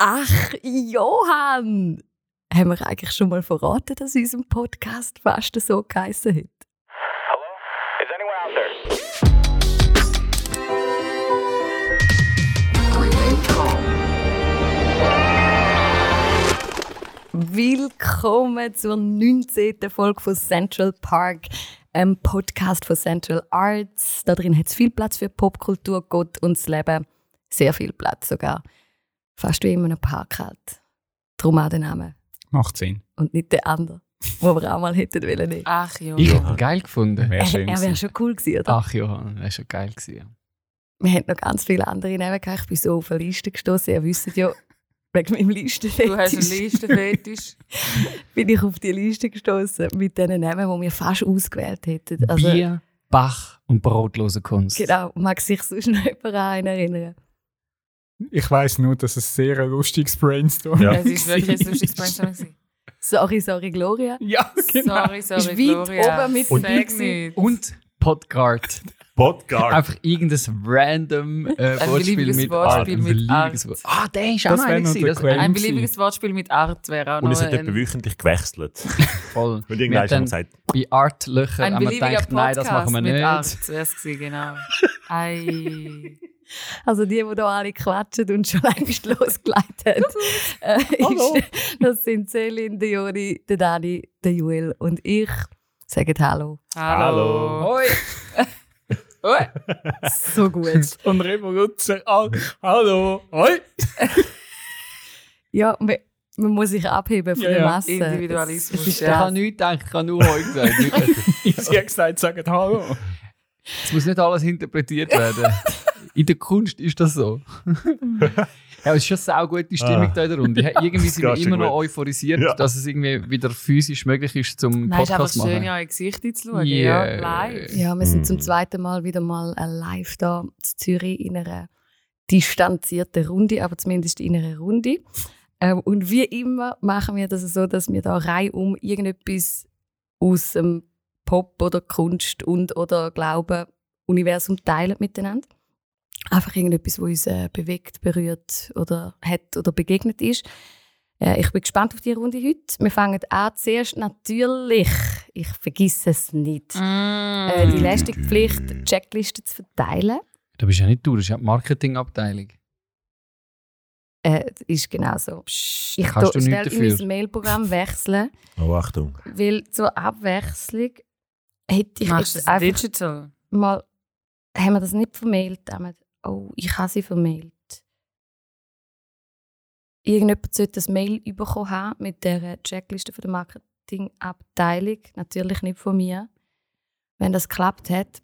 Ach, Johann! Haben wir eigentlich schon mal verraten, dass unser Podcast fast so geheissen hat? Hello? Is anyone out there? Willkommen zur 19. Folge von Central Park, einem Podcast von Central Arts. Da drin hat es viel Platz für Popkultur, Gott und das Leben. Sehr viel Platz sogar. Fast wie in einem Park halt. Darum auch der Name. Macht Sinn. Und nicht der andere, den wir auch mal hätten wollen. Ach ja. Ich hätte ihn geil gefunden. Wäre Er, schön er wäre schon cool gewesen, oder? Ach Johann, das war schon geil. Gewesen. Wir haben noch ganz viele andere Namen gehabt. Ich bin so auf eine Liste gestoßen. Ihr wisst ja, wegen meinem Listenfetisch. Du hast einen Listenfetisch. bin ich auf die Liste gestoßen mit den Namen, die wir fast ausgewählt hätten. Also, Bier, Bach und brotlose Kunst. Genau, mag sich sonst noch jemand an erinnern? Ich weiss nur, dass es sehr ein lustiges Brainstorm Ja. Es ist wirklich ein lustiges Brainstorming. Sorry, sorry, Gloria. Ja, genau. Sorry, sorry, Ist weit Gloria. oben mit nicht. Und Podguard. Podcast. Einfach irgendein random äh, Ein Wortspiel beliebiges mit Wortspiel Art. Ein mit beliebiges Art. Wort. Ah, der ist auch Das wär einer das-. Ein beliebiges Wortspiel mit Art wäre auch Und noch es hat etwa wöchentlich gewechselt. Voll. Und irgendwann haben dann gesagt, bei Art-Löcher ein haben wir gedacht, nein, das machen wir mit nicht. Art. Wär's gewesen, genau. Ei. Also die, die hier alle quatschen und schon längst losgeleitet haben. äh, ist, das sind Celine, der Jori, der Dani, der Joel und ich. Sagen Hallo. Hallo. Hoi! Hoi. So gut. Und Revolution. Ah, hallo. Hoi. Ja, man, man muss sich abheben von Ja, der ja. Masse. Individualismus, Ich ja. habe nichts gedacht, ich habe nur Hoi gesagt. Sie hat gesagt, sagt hallo. Es muss nicht alles interpretiert werden. In der Kunst ist das so. ja, es ist schon eine gute Stimmung Ah. da in der Runde. Irgendwie sind wir immer noch euphorisiert, Ja. dass es irgendwie wieder physisch möglich ist, zum Nein, es ist einfach Podcast machen. schön, in euer Gesicht zu schauen. Yeah. Ja, live. Ja, wir sind zum Mhm. zweiten Mal wieder mal äh, live da in Zürich in einer distanzierten Runde, aber zumindest in einer Runde. Ähm, und wie immer machen wir das so, dass wir da reihum irgendetwas aus dem Pop oder Kunst und oder Glauben Universum teilen miteinander. Einfach irgendetwas, was uns äh, bewegt, berührt oder hat oder begegnet ist. Äh, ich bin gespannt auf die Runde heute. Wir fangen an zuerst natürlich, ich vergesse es nicht, Mm. äh, die Leistungspflicht, Checklisten zu verteilen. Da bist ja nicht du, das ist ja die Marketingabteilung. Äh, das ist genau so. Ich Kannst schnell in mein Mailprogramm wechseln, oh Achtung. weil zur Abwechslung hätte ich Machst jetzt das einfach digital? mal, haben wir das nicht vermailt? Haben wir- Oh, ich habe sie vermailt. Irgendjemand sollte das Mail bekommen haben mit der Checkliste von der Marketingabteilung. Natürlich nicht von mir. Wenn das geklappt hat.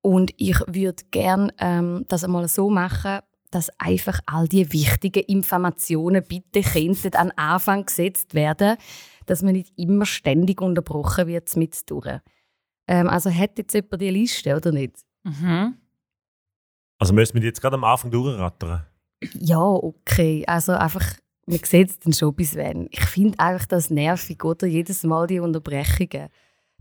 Und ich würde gerne ähm, das einmal so machen, dass einfach all die wichtigen Informationen bitte könnten an Anfang gesetzt werden, dass man nicht immer ständig unterbrochen wird mit. Ähm, also hat jetzt jemand die Liste oder nicht? Mhm. Also müssen wir die jetzt gerade am Anfang durchrattern? Ja, okay. Also einfach, man sieht es dann schon bis wann. Ich finde einfach das nervig, oder? Jedes Mal die Unterbrechungen.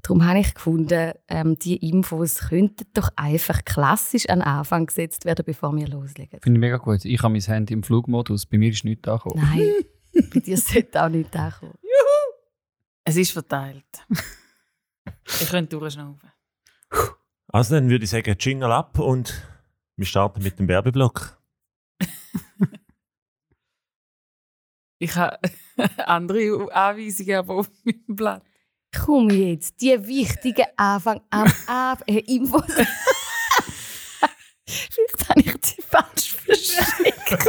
Darum habe ich gefunden, ähm, die Infos könnten doch einfach klassisch an den Anfang gesetzt werden, bevor wir loslegen. Finde ich mega gut. Ich habe mein Handy im Flugmodus, bei mir ist nichts angekommen. Nein, bei dir sollte auch nicht ankommen. Es ist verteilt. ich könnte durchschnaufen. Also dann würde ich sagen, Jingle ab und wir starten mit dem Werbeblock. Ich habe andere Anweisungen aber auf meinem Blatt. Komm jetzt, die wichtigen Anfang am Abend äh, Infos. Vielleicht habe ich die falsch verschickt.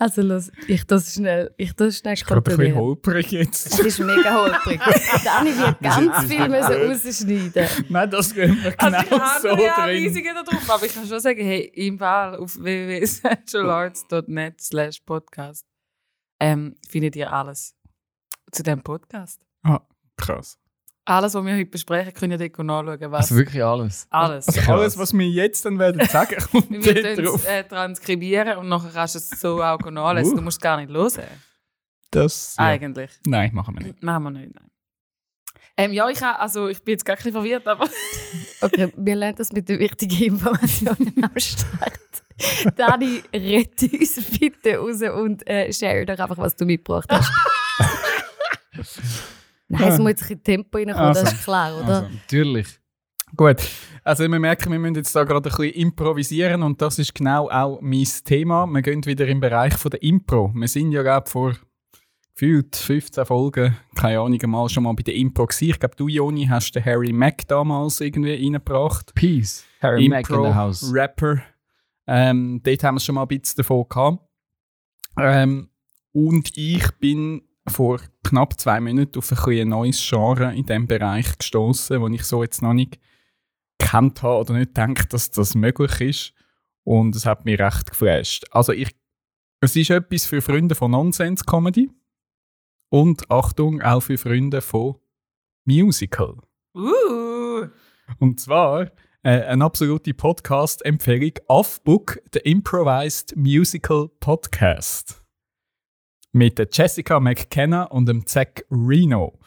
Also los, ich das schnell, ich das schnell Ist gerade ein bisschen holprig jetzt. Es ist mega holprig. Dani wird ganz viel müssen rausschneiden. Nein, das gehen wir Also genau ich habe so andere drin. Anweisungen da drauf, aber ich kann schon sagen, hey, im Fall auf www.centralarts.net slash podcast ähm, findet ihr alles zu diesem Podcast. Ah, krass. Alles, was wir heute besprechen, könnt ihr dort nachschauen, was... Also wirklich alles. alles. Also alles, was wir jetzt dann werden sagen, kommt Wir werden es äh, transkribieren und nachher kannst du es so auch nachlesen. Uh. Du musst es gar nicht hören, Das, ja. eigentlich. Nein, machen wir nicht. Machen wir nicht, nein. Ähm, ja, ich, ha- also, ich bin jetzt gar bisschen verwirrt, aber Okay, wir lernen das mit den wichtigen Informationen am Start. Dani, rette uns bitte raus und äh, share doch einfach, was du mitgebracht hast. Nein, es muss jetzt ein Tempo reinkommen, Also, das ist klar, oder? Also, Natürlich. Gut, also wir merken, wir müssen jetzt da gerade ein bisschen improvisieren und das ist genau auch mein Thema. Wir gehen wieder im Bereich von der Impro. Wir sind ja gerade vor gefühlt 15 Folgen, keine Ahnung, mal schon mal bei der Impro gewesen. Ich glaube, du, Joni, hast den Harry Mack damals irgendwie reingebracht. Peace. Harry Mack in the house. Rapper. Ähm, dort haben wir schon mal ein bisschen davon gehabt. Ähm, und ich bin vor knapp zwei Monaten auf ein, ein neues Genre in diesem Bereich gestoßen, wo ich so jetzt noch nicht kennt habe oder nicht denkt, dass das möglich ist. Und es hat mich recht geflasht. Also ich, es ist etwas für Freunde von Nonsense-Comedy und Achtung, auch für Freunde von Musical. Uh. Und zwar äh, eine absolute Podcast-Empfehlung: Offbook, The Improvised Musical Podcast. Mit Jessica McKenna und dem Zach Reno.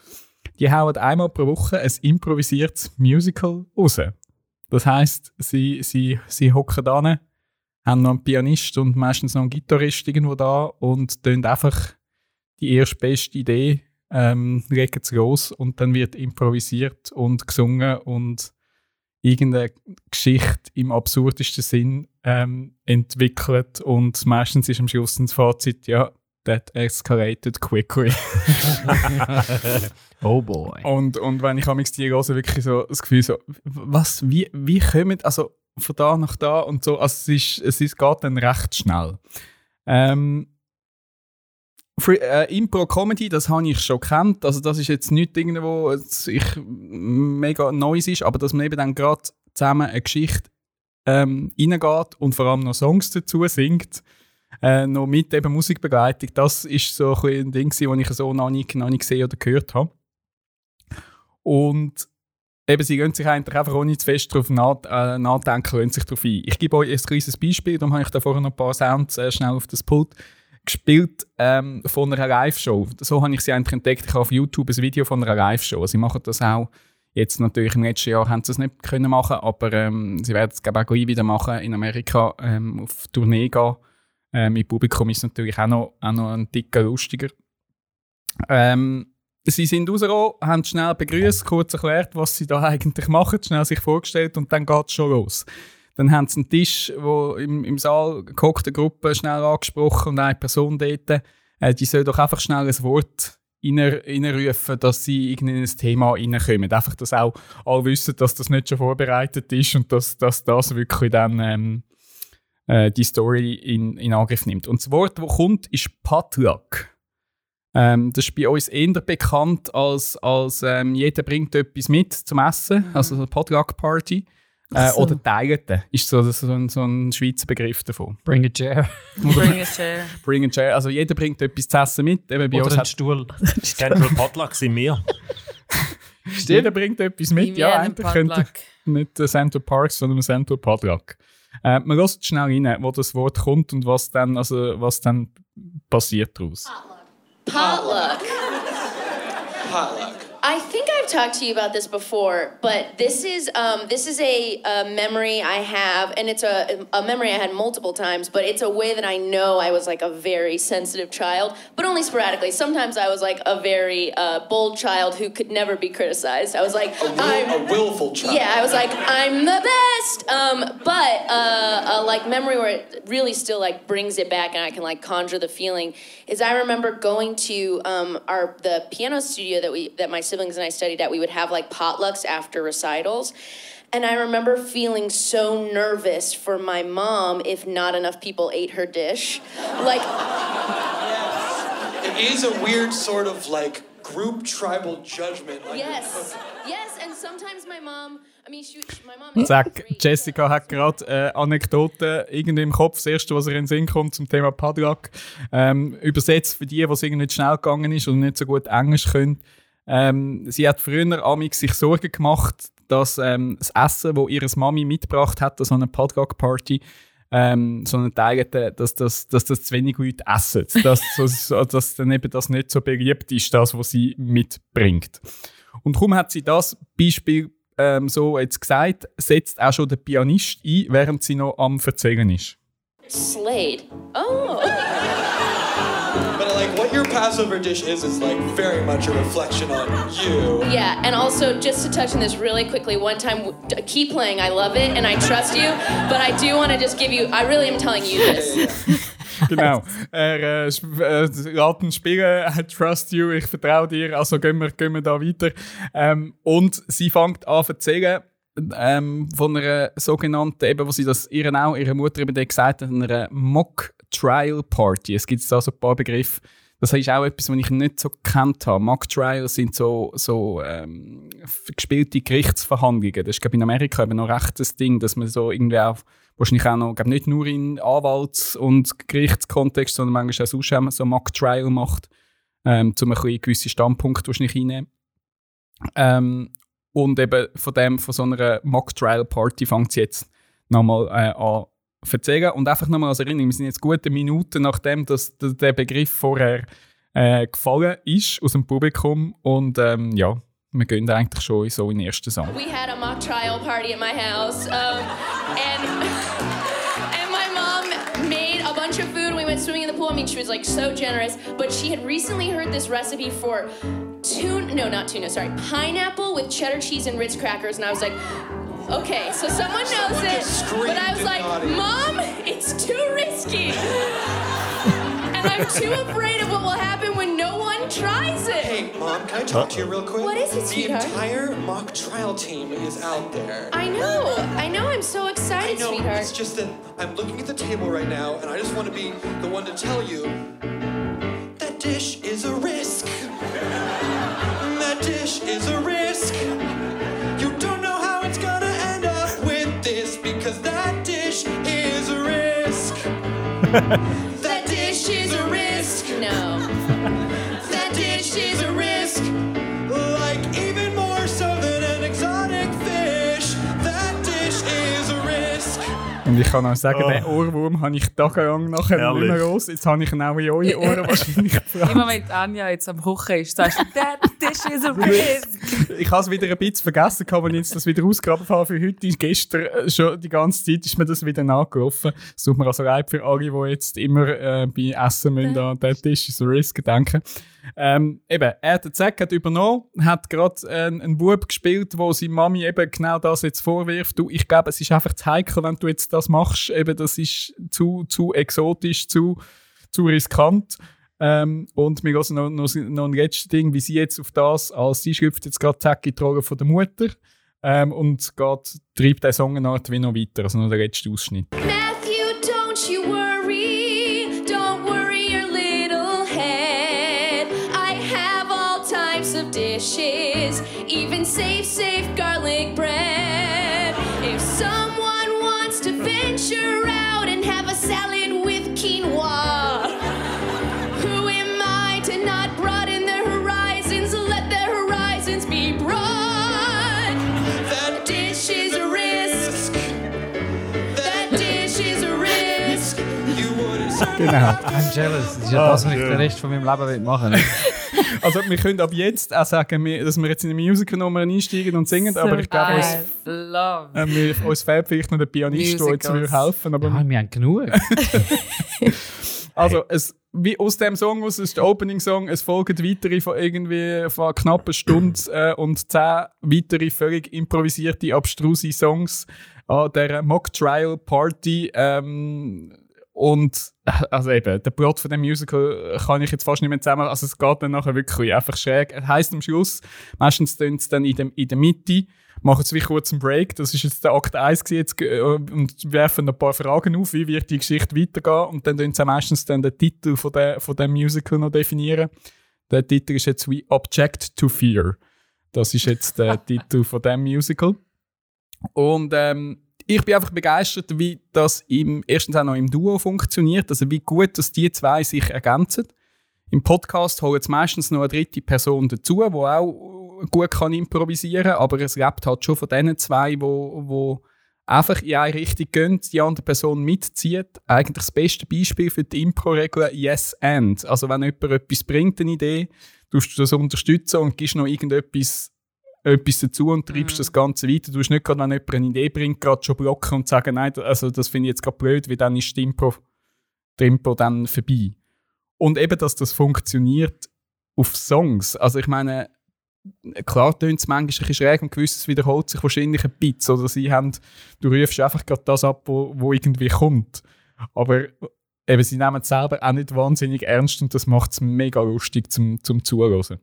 Die hauen einmal pro Woche ein improvisiertes Musical raus. Das heisst, sie, sie, sie hocken da, haben noch einen Pianist und meistens noch einen Gitarrist irgendwo da und tun einfach die erste beste Idee ähm, legen sie los und dann wird improvisiert und gesungen und irgendeine Geschichte im absurdesten Sinn ähm, entwickelt und meistens ist am Schluss das Fazit, ja, that escalated quickly. oh boy. und, und wenn ich amigs die höre, wirklich so das Gefühl so, was, wie, wie kommen, also von da nach da und so, also es, ist, es ist, geht dann recht schnell. Ähm, Free, äh, Impro-Comedy, das habe ich schon kennt. Also das ist jetzt nicht irgendwo, was ich mega Neues ist, aber dass man eben dann gerade zusammen eine Geschichte ähm, reingeht und vor allem noch Songs dazu singt, äh, noch mit eben Musikbegleitung, das ist so ein, ein Ding, das ich so noch nicht, noch nicht gesehen oder gehört habe. Und eben, sie gehen sich eigentlich einfach ohne zu fest darauf äh, nachdenken, gehen sich darauf ein. Ich gebe euch ein kleines Beispiel, darum habe ich da vorher noch ein paar Sounds äh, schnell auf das Pult gespielt ähm, von einer Live-Show. So habe ich sie eigentlich entdeckt. Ich habe auf YouTube ein Video von einer Live-Show. Sie machen das auch. Jetzt natürlich im letzten Jahr haben sie es nicht können machen, aber ähm, sie werden es glaube ich auch gleich wieder machen in Amerika ähm, auf Tournee gehen. Äh, mit Publikum ist es natürlich auch noch, auch noch ein dicker lustiger. Ähm, sie sind rausgekommen, haben schnell begrüßt, kurz erklärt, was sie da eigentlich machen, schnell sich vorgestellt und dann geht es schon los. Dann haben sie einen Tisch, wo im, im Saal gehockte Gruppe schnell angesprochen und eine Person dort, äh, die soll doch einfach schnell ein Wort reinrufen, dass sie in ein Thema reinkommen. Einfach, dass auch alle wissen, dass das nicht schon vorbereitet ist und dass, dass das wirklich dann ähm, äh, die Story in, in Angriff nimmt. Und das Wort, das kommt, ist Potluck. Ähm, das ist bei uns eher bekannt als, als ähm, jeder bringt etwas mit zum Essen, Mhm. also eine Potluck-Party. Äh, so. Oder Teilen ist so, so, ein, so ein Schweizer Begriff davon. Bring a chair. Bring a chair. Bring and share. Also jeder bringt etwas zu essen mit. Eben bei uns Oder ein hat, Stuhl. Central Potluck sind wir. jeder bringt etwas mit. Ja, eigentlich könnte nicht der Central Parks, sondern der Central Potluck. Äh, man hört schnell rein, wo das Wort kommt und was dann, also, was dann passiert daraus. Potluck. Potluck. I think I've talked to you about this before, but this is um, this is a, a memory I have, and it's a, a memory I had multiple times. But it's a way that I know I was like a very sensitive child, but only sporadically. Sometimes I was like a very uh, bold child who could never be criticized. I was like, A, will, I'm a willful child. yeah, I was like, I'm the best. Um, but uh, a like memory where it really still like brings it back, and I can like conjure the feeling. Is I remember going to um, our the piano studio that we that my siblings and I studied at. We would have like potlucks after recitals. And I remember feeling so nervous for my mom if not enough people ate her dish. Like, It is a weird sort of like group tribal judgment. Like yes, yes, and sometimes my mom, Zack, Jessica hat gerade äh, Anekdoten irgendwie im Kopf, das erste, was ihr in den Sinn kommt zum Thema Padlock. Ähm, übersetzt für die, die es irgendwie nicht schnell gegangen ist und nicht so gut Englisch können. Ähm, sie hat früher amig sich Sorgen gemacht, dass ähm, das Essen, das ihre Mami mitgebracht hat, an so einer Padlock-Party, ähm, so eine Teilete, dass das, dass das zu wenig Leute essen. Dass, so, dass dann eben das nicht so beliebt ist, das, was sie mitbringt. Und darum hat sie das Beispiel ähm, so jetzt gesagt, setzt auch schon der Pianist ein, während sie noch am Erzählen ist. Slade. Oh. But like what your Passover dish is is like very much a reflection on you. Yeah, and also just to touch on this really quickly, one time, keep playing. I love it and I trust you, but I do want to just give you. I really am telling you this. Genau. Er äh, äh, raten spielen, I trust you, ich vertraue dir, also gehen wir, gehen wir da weiter. Ähm, und sie fängt an zu erzählen ähm, von einer sogenannten, eben, wo sie das ihren auch, ihrer Mutter eben gesagt hat, einer Mock Trial Party. Es gibt da so ein paar Begriffe. Das ist auch etwas, was ich nicht so gekannt habe. Mock Trials sind so, so ähm, gespielte Gerichtsverhandlungen. Das ist, glaube ich, in Amerika eben noch recht das Ding, dass man so irgendwie auch wahrscheinlich auch noch, glaub, nicht nur in Anwalts- und Gerichtskontext, sondern manchmal auch sonst auch so Mock Trial macht, ähm, um ein bisschen gewisse Standpunkte wahrscheinlich einnehmen. Ähm, und eben von dem, von so einer Mock Trial Party fängt es jetzt nochmal äh, an erzählen. Und einfach nochmal als Erinnerung, wir sind jetzt gute Minuten nachdem, dass der Begriff vorher äh, gefallen ist aus dem Publikum. Und ähm, ja, wir gehen eigentlich schon so in den ersten Song. We had a mock trial party at my house, um, and went swimming in the pool. I mean, she was like so generous. But she had recently heard this recipe for tuna, no, not tuna, sorry, pineapple with cheddar cheese and Ritz crackers, and I was like. Okay, so someone knows Someone it, but I was like, in the audience. "Mom, it's too risky," and I'm too afraid of what will happen when no one tries it. Hey, mom, can I talk to you real quick? What is it, sweetheart? The entire mock trial team is out there. I know, I know, I'm so excited, I excited, know, sweetheart. it's just that I'm looking at the table right now, and I just want to be the one to tell you that dish is a risk. That dish is a risk. You don't know how it's gonna end up with this because that dish is a risk. risk. Und ich kann auch sagen, Oh. den Ohrwurm habe ich tagelang nachher nicht Herrlich. mehr los. Jetzt habe ich ihn auch in eure Ohren wahrscheinlich gefragt. Immer wenn Anja jetzt am Kochen ist, sagst du, that dish is a risk. Ich habe es wieder ein bisschen vergessen, gehabt, als ich jetzt das wieder ausgegraben habe für heute. Gestern äh, schon die ganze Zeit ist mir das wieder nachgelaufen. Es tut mir also leid für alle, die jetzt immer äh, bei Essen müssen, an den Tisch ist ein Risk denken. Ähm, eben, er hat den Zack hat übernommen, hat gerade äh, einen Bub gespielt, wo seine Mami eben genau das jetzt vorwirft. Du, ich glaube, es ist einfach zu heikel, wenn du jetzt das machst. Eben, das ist zu, zu exotisch, zu, zu riskant. Ähm, und mir geht noch, noch, noch ein letztes Ding, wie sie jetzt auf das, als sie schlüpft jetzt gerade Zack in die von der Mutter ähm, und geht, treibt den Song eine Art wie noch weiter, also noch der letzte Ausschnitt. Matthew, Genau. I'm jealous. Das ist ja Ah, das, was ich den Rest von meinem Leben will machen will. Also wir können ab jetzt auch sagen, dass wir jetzt in eine Musical-Nummer einsteigen und singen, aber ich glaube, uns, äh, wir, uns fehlt vielleicht noch der Pianist, der würde helfen. Aber Ja, wir haben genug. Also, es, wie aus dem Song aus, es ist der Opening-Song, es folgen weitere von irgendwie von knapp einer Stunde äh, und zehn weitere völlig improvisierte, abstruse Songs an dieser Mock-Trial-Party. Ähm, und äh, also eben, der Plot von dem Musical kann ich jetzt fast nicht mehr zusammen. Also es geht dann nachher wirklich einfach schräg. Er heisst am Schluss, meistens tun sie dann in, dem, in der Mitte, machen sie wie kurz einen Break. Das ist jetzt der Akt 1 gewesen, jetzt, äh, und werfen ein paar Fragen auf, wie wird die Geschichte weitergehen. Und dann tun sie meistens dann den Titel von, der, von dem Musical noch definieren. Der Titel ist jetzt wie Object to Fear. Das ist jetzt der Titel von dem Musical. Und ähm, ich bin einfach begeistert, wie das im, erstens auch noch im Duo funktioniert, also wie gut, dass die zwei sich ergänzen. Im Podcast holen sie meistens noch eine dritte Person dazu, die auch gut kann improvisieren kann, aber es lebt halt schon von diesen zwei, wo, wo einfach in eine Richtung gehen, die andere Person mitzieht. Eigentlich das beste Beispiel für die Impro-Regel Yes and. Also wenn jemand etwas bringt, eine Idee, tust du das unterstützen und gibst noch irgendetwas etwas dazu und treibst Mhm. das Ganze weiter. Du hast nicht gerade, wenn jemand eine Idee bringt, gerade schon blocken und sagen, nein, also das finde ich jetzt gerade blöd, weil dann ist die Impro, die Impro dann vorbei. Und eben, dass das funktioniert auf Songs. Also ich meine, klar tönt es manchmal ein bisschen schräg und gewisses wiederholt sich wahrscheinlich ein bisschen. Oder sie haben, du rufst einfach gerade das ab, wo, wo irgendwie kommt. Aber eben, sie nehmen es selber auch nicht wahnsinnig ernst und das macht es mega lustig zum, zum Zuhören.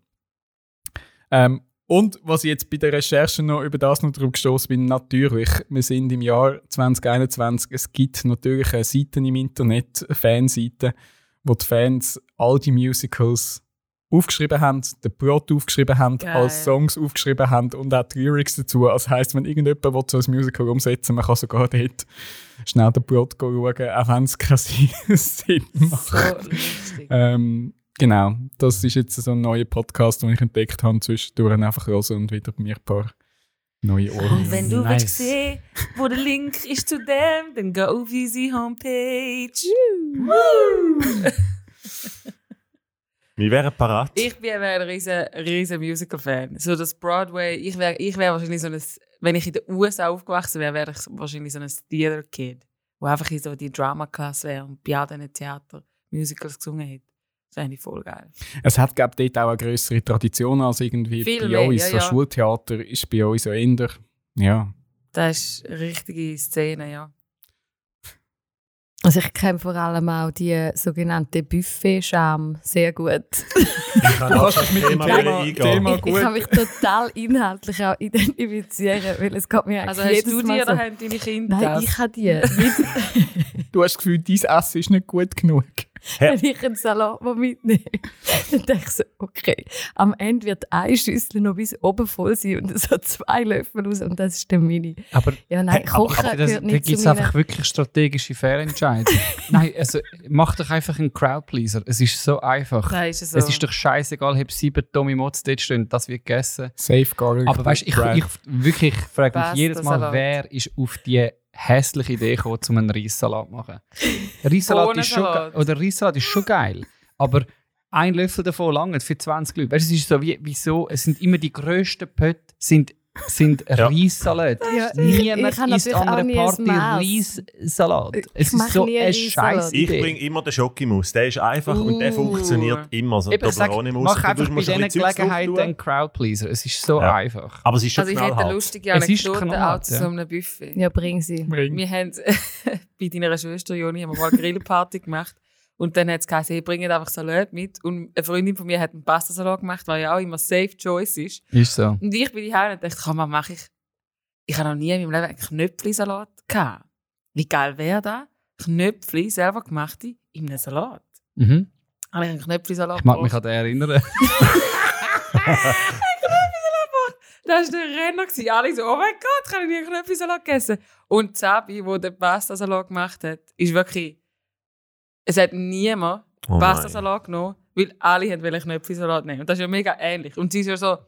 Ähm, und was ich jetzt bei der Recherche noch über das noch drauf gestoßen bin, natürlich, wir sind im Jahr 2021, es gibt natürlich Seiten im Internet, Fanseiten, wo die Fans all die Musicals aufgeschrieben haben, den Plot aufgeschrieben haben, Geil. als Songs aufgeschrieben haben und auch die Lyrics dazu. Das heisst, wenn irgendjemand will so ein Musical umsetzen man kann sogar dort schnell den Plot schauen, auch wenn es keinen Sinn macht. So. Ähm, genau, das ist jetzt so ein neuer Podcast, den ich entdeckt habe, zwischendurch einfach hören und wieder mir ein paar neue Ohren. Und wenn du Nice. willst sehen, wo der Link ist zu dem, dann go auf unsere Homepage. Wir wären parat. Ich bin ein riesen, riesen Musical-Fan. So das Broadway, ich wäre ich wär wahrscheinlich so ein, wenn ich in den USA aufgewachsen wäre, wäre ich wahrscheinlich so ein Theater-Kid, wo einfach in so die Drama-Class wäre und bei all diesen Theater-Musicals gesungen hat. Das fände ich voll geil. Es hat, glaube ich, dort auch eine größere Tradition als irgendwie Viel bei mehr, uns. ja, so ja. Schultheater ist bei uns ja eher, ja. Das ist eine richtige Szene, ja. Also ich kenne vor allem auch die sogenannte Buffet-Scham sehr gut. Ich kann auch das mit dem Thema Thema-. Thema- ich, ich gut. kann mich total inhaltlich auch identifizieren, weil es geht mir Also eigentlich hast jedes du die Mal oder so. haben deine Kinder Nein, das? ich habe die. Du hast das Gefühl, dein Essen ist nicht gut genug. Wenn ich einen Salat mal mitnehme. Dann denke ich so, okay, am Ende wird eine Schüssel noch bis oben voll sein und es hat zwei Löffel raus und das ist der Mini. Aber Ja, nein, Hey, aber- Kochen Aber das, gehört da nicht gibt es einfach wirklich strategische Fehlentscheidungen. Nein, also mach doch einfach einen Crowdpleaser. Es ist so einfach. Das ist so. Es ist doch scheißegal, ob sieben Tommy Motz dort stehen, das wird gegessen. Safeguard. Aber weißt, ich, ich wirklich ich frage mich jedes Mal, Salat. wer ist auf die hässliche Idee gekommen, um einen Reissalat zu machen. Reissalat ist schon, oder Reissalat ist schon geil, aber ein Löffel davon langt für 20 Leute. Weißt, du, es ist so wie, wieso, es sind immer die grössten Pötte, sind, sind Reissalat. Ja, ich- Niemand ich habe isst natürlich an einer auch nie ein Party. Reissalat. Ich Es ist so nie eine Reissalat. scheiß Ich bringe immer den Schokimus. Der ist einfach und der Uh. funktioniert immer. So Eben, ich sag, Toblerone-Mus. mach einfach bei ein diesen Gelegenheiten einen Crowdpleaser. Es ist so Ja. einfach. Aber es ist schon Also ich hätte eine lustige Es ist Anekdote auch zu so einem Buffet. Ja, bring sie. Bring. Wir haben bei deiner Schwester Joni haben wir mal eine Grillparty gemacht. Und dann hat es geheißen, hey, bringt einfach Salat mit. Und eine Freundin von mir hat einen Pastasalat gemacht, was ja auch immer safe choice ist. Ist so. Und ich bin daheim und dachte, komm, was mache ich? Ich habe noch nie in meinem Leben einen Knöpfli-Salat gehabt. Wie geil wäre das? Knöpfli, selber gemachte, in einem Salat. Mhm. Habe ich einen Knöpfli-Salat Ich mag mich an den erinnern. Das war der Renner. gewesen. Alle so, oh mein Gott, kann ich nie einen Knöpfli-Salat gegessen? Und Sabi, der den Pastasalat gemacht hat, ist wirklich... Es hat niemand Oh. Pastasalat genommen, weil alle wollten einen Knöpfli-Salat nehmen. Und das ist ja mega ähnlich. Und sie ist ja so...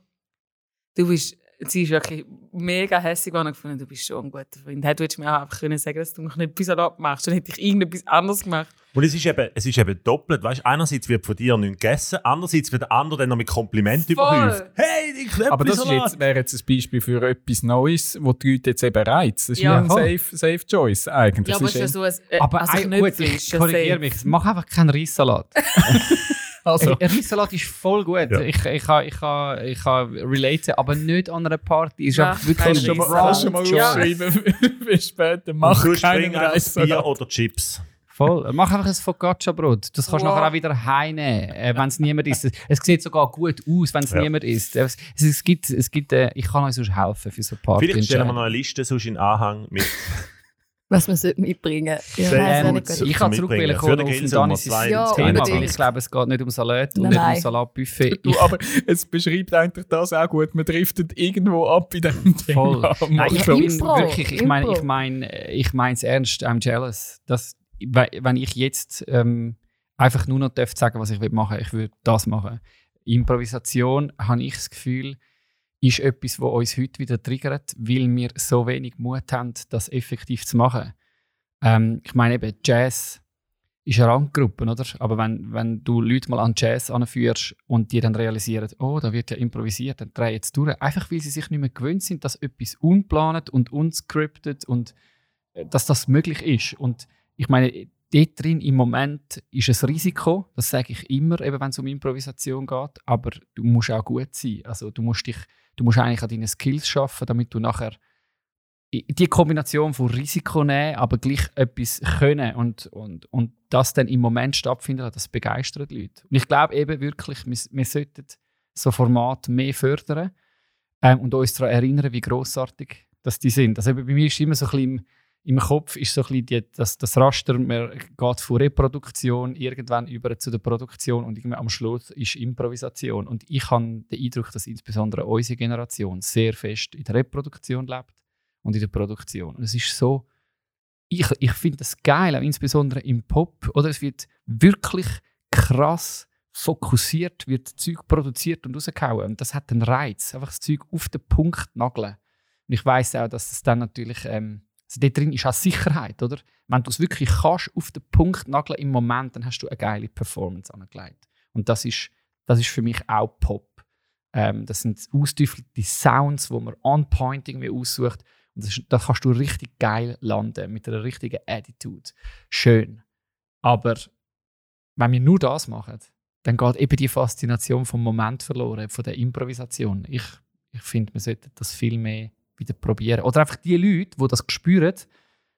Du bist... Sie ist wirklich mega hässlich geworden und gefunden, du bist schon ein guter Freund. Hättest du mir auch einfach können sagen dass du einen Knöpfli-Salat machst. Dann hätte ich irgendetwas anderes gemacht. Und es ist eben, es ist eben doppelt. Weißt? Einerseits wird von dir nichts gegessen, andererseits wird der andere dann noch mit Kompliment Voll. überhäuft. Hey, die Knöpfli Aber das ist jetzt, wäre jetzt ein Beispiel für etwas Neues, wo die Leute jetzt eben reizt. Das ist Ja, ein safe, safe Choice eigentlich. Ja, aber es Das ist ja ist so ein... Äh, Aber also ein, gut, ich korrigiere mich. Mach einfach keinen Reissalat. also, Ein Reissalat ist voll gut. Ja. Ich, ich, kann, ich, kann, ich kann relaten, aber nicht an einer Party. Ist einfach wirklich kannst du schon mal, Reissalat. kannst du schon mal Ja. aufschreiben für später. Mach keinen einfach Bier Reissalat. oder Chips. Voll. Mach einfach ein Focaccia-Brot. Das kannst du Wow. nachher auch wieder heimnehmen, äh, wenn es niemand isst. Es sieht sogar gut aus, wenn es Ja. niemand isst. Es, es gibt, es gibt, äh, ich kann euch sonst helfen für so eine Party. Vielleicht stellen wir noch eine Liste sonst in Anhang mit Was man sollte mitbringen sollte. Ja, Ähm, ich kann zurückwählen kommen auf den Danis Ja, Thema, weil ich glaube, es geht nicht um Salat und Nein, nicht um. Salatbuffet. Du, aber es beschreibt eigentlich das auch gut. Man driftet irgendwo ab in diesem Voll. Thema. Nein, ich bin Impro, wirklich, ich meine, ich meine, ich meine es ernst, I'm jealous. Das, we- wenn ich jetzt ähm, einfach nur noch darf sagen, was ich will machen, ich würde das machen. Improvisation, habe ich das Gefühl, ist etwas, was uns heute wieder triggert, weil wir so wenig Mut haben, das effektiv zu machen. Ähm, ich meine eben Jazz, ist eine Randgruppe, oder? Aber wenn, wenn du Leute mal an Jazz anführst und die dann realisieren, oh, da wird ja improvisiert, dann drehen jetzt durch. Einfach weil sie sich nicht mehr gewöhnt sind, dass etwas unplant und unscripted und äh, dass das möglich ist. Und ich meine, dort drin im Moment ist es Risiko, das sage ich immer, eben wenn es um Improvisation geht, aber du musst auch gut sein. Also du musst dich, du musst eigentlich an deinen Skills schaffen, damit du nachher die Kombination von Risiko nehmen, aber gleich etwas können und, und, und das dann im Moment stattfindet, das begeistert die Leute. Und ich glaube eben wirklich, wir, wir sollten so Formate mehr fördern ähm, und uns daran erinnern, wie großartig dass die sind. Also bei mir ist immer so ein bisschen im, Kopf ist so ein bisschen die, das, das Raster, man geht von Reproduktion irgendwann über zu der Produktion und am Schluss ist Improvisation. Und ich habe den Eindruck, dass insbesondere unsere Generation sehr fest in der Reproduktion lebt und in der Produktion. Und es ist so, ich, ich finde das geil, auch insbesondere im Pop, oder? Es wird wirklich krass fokussiert, wird Zeug produziert und rausgehauen. Und das hat einen Reiz, einfach das Zeug auf den Punkt nageln. Und ich weiß auch, dass es dann natürlich, ähm, also dort drin ist auch Sicherheit, oder? Wenn du es wirklich kannst, auf den Punkt nageln im Moment, dann hast du eine geile Performance angelegt. Und das ist, das ist für mich auch Pop. Ähm, das sind ausgestüffelte Sounds, wo man on-point irgendwie aussucht und das, da kannst du richtig geil landen, mit einer richtigen Attitude. Schön. Aber wenn wir nur das machen, dann geht eben die Faszination vom Moment verloren, von der Improvisation. Ich, ich finde, wir sollten das viel mehr wieder probieren. Oder einfach die Leute, die das spüren,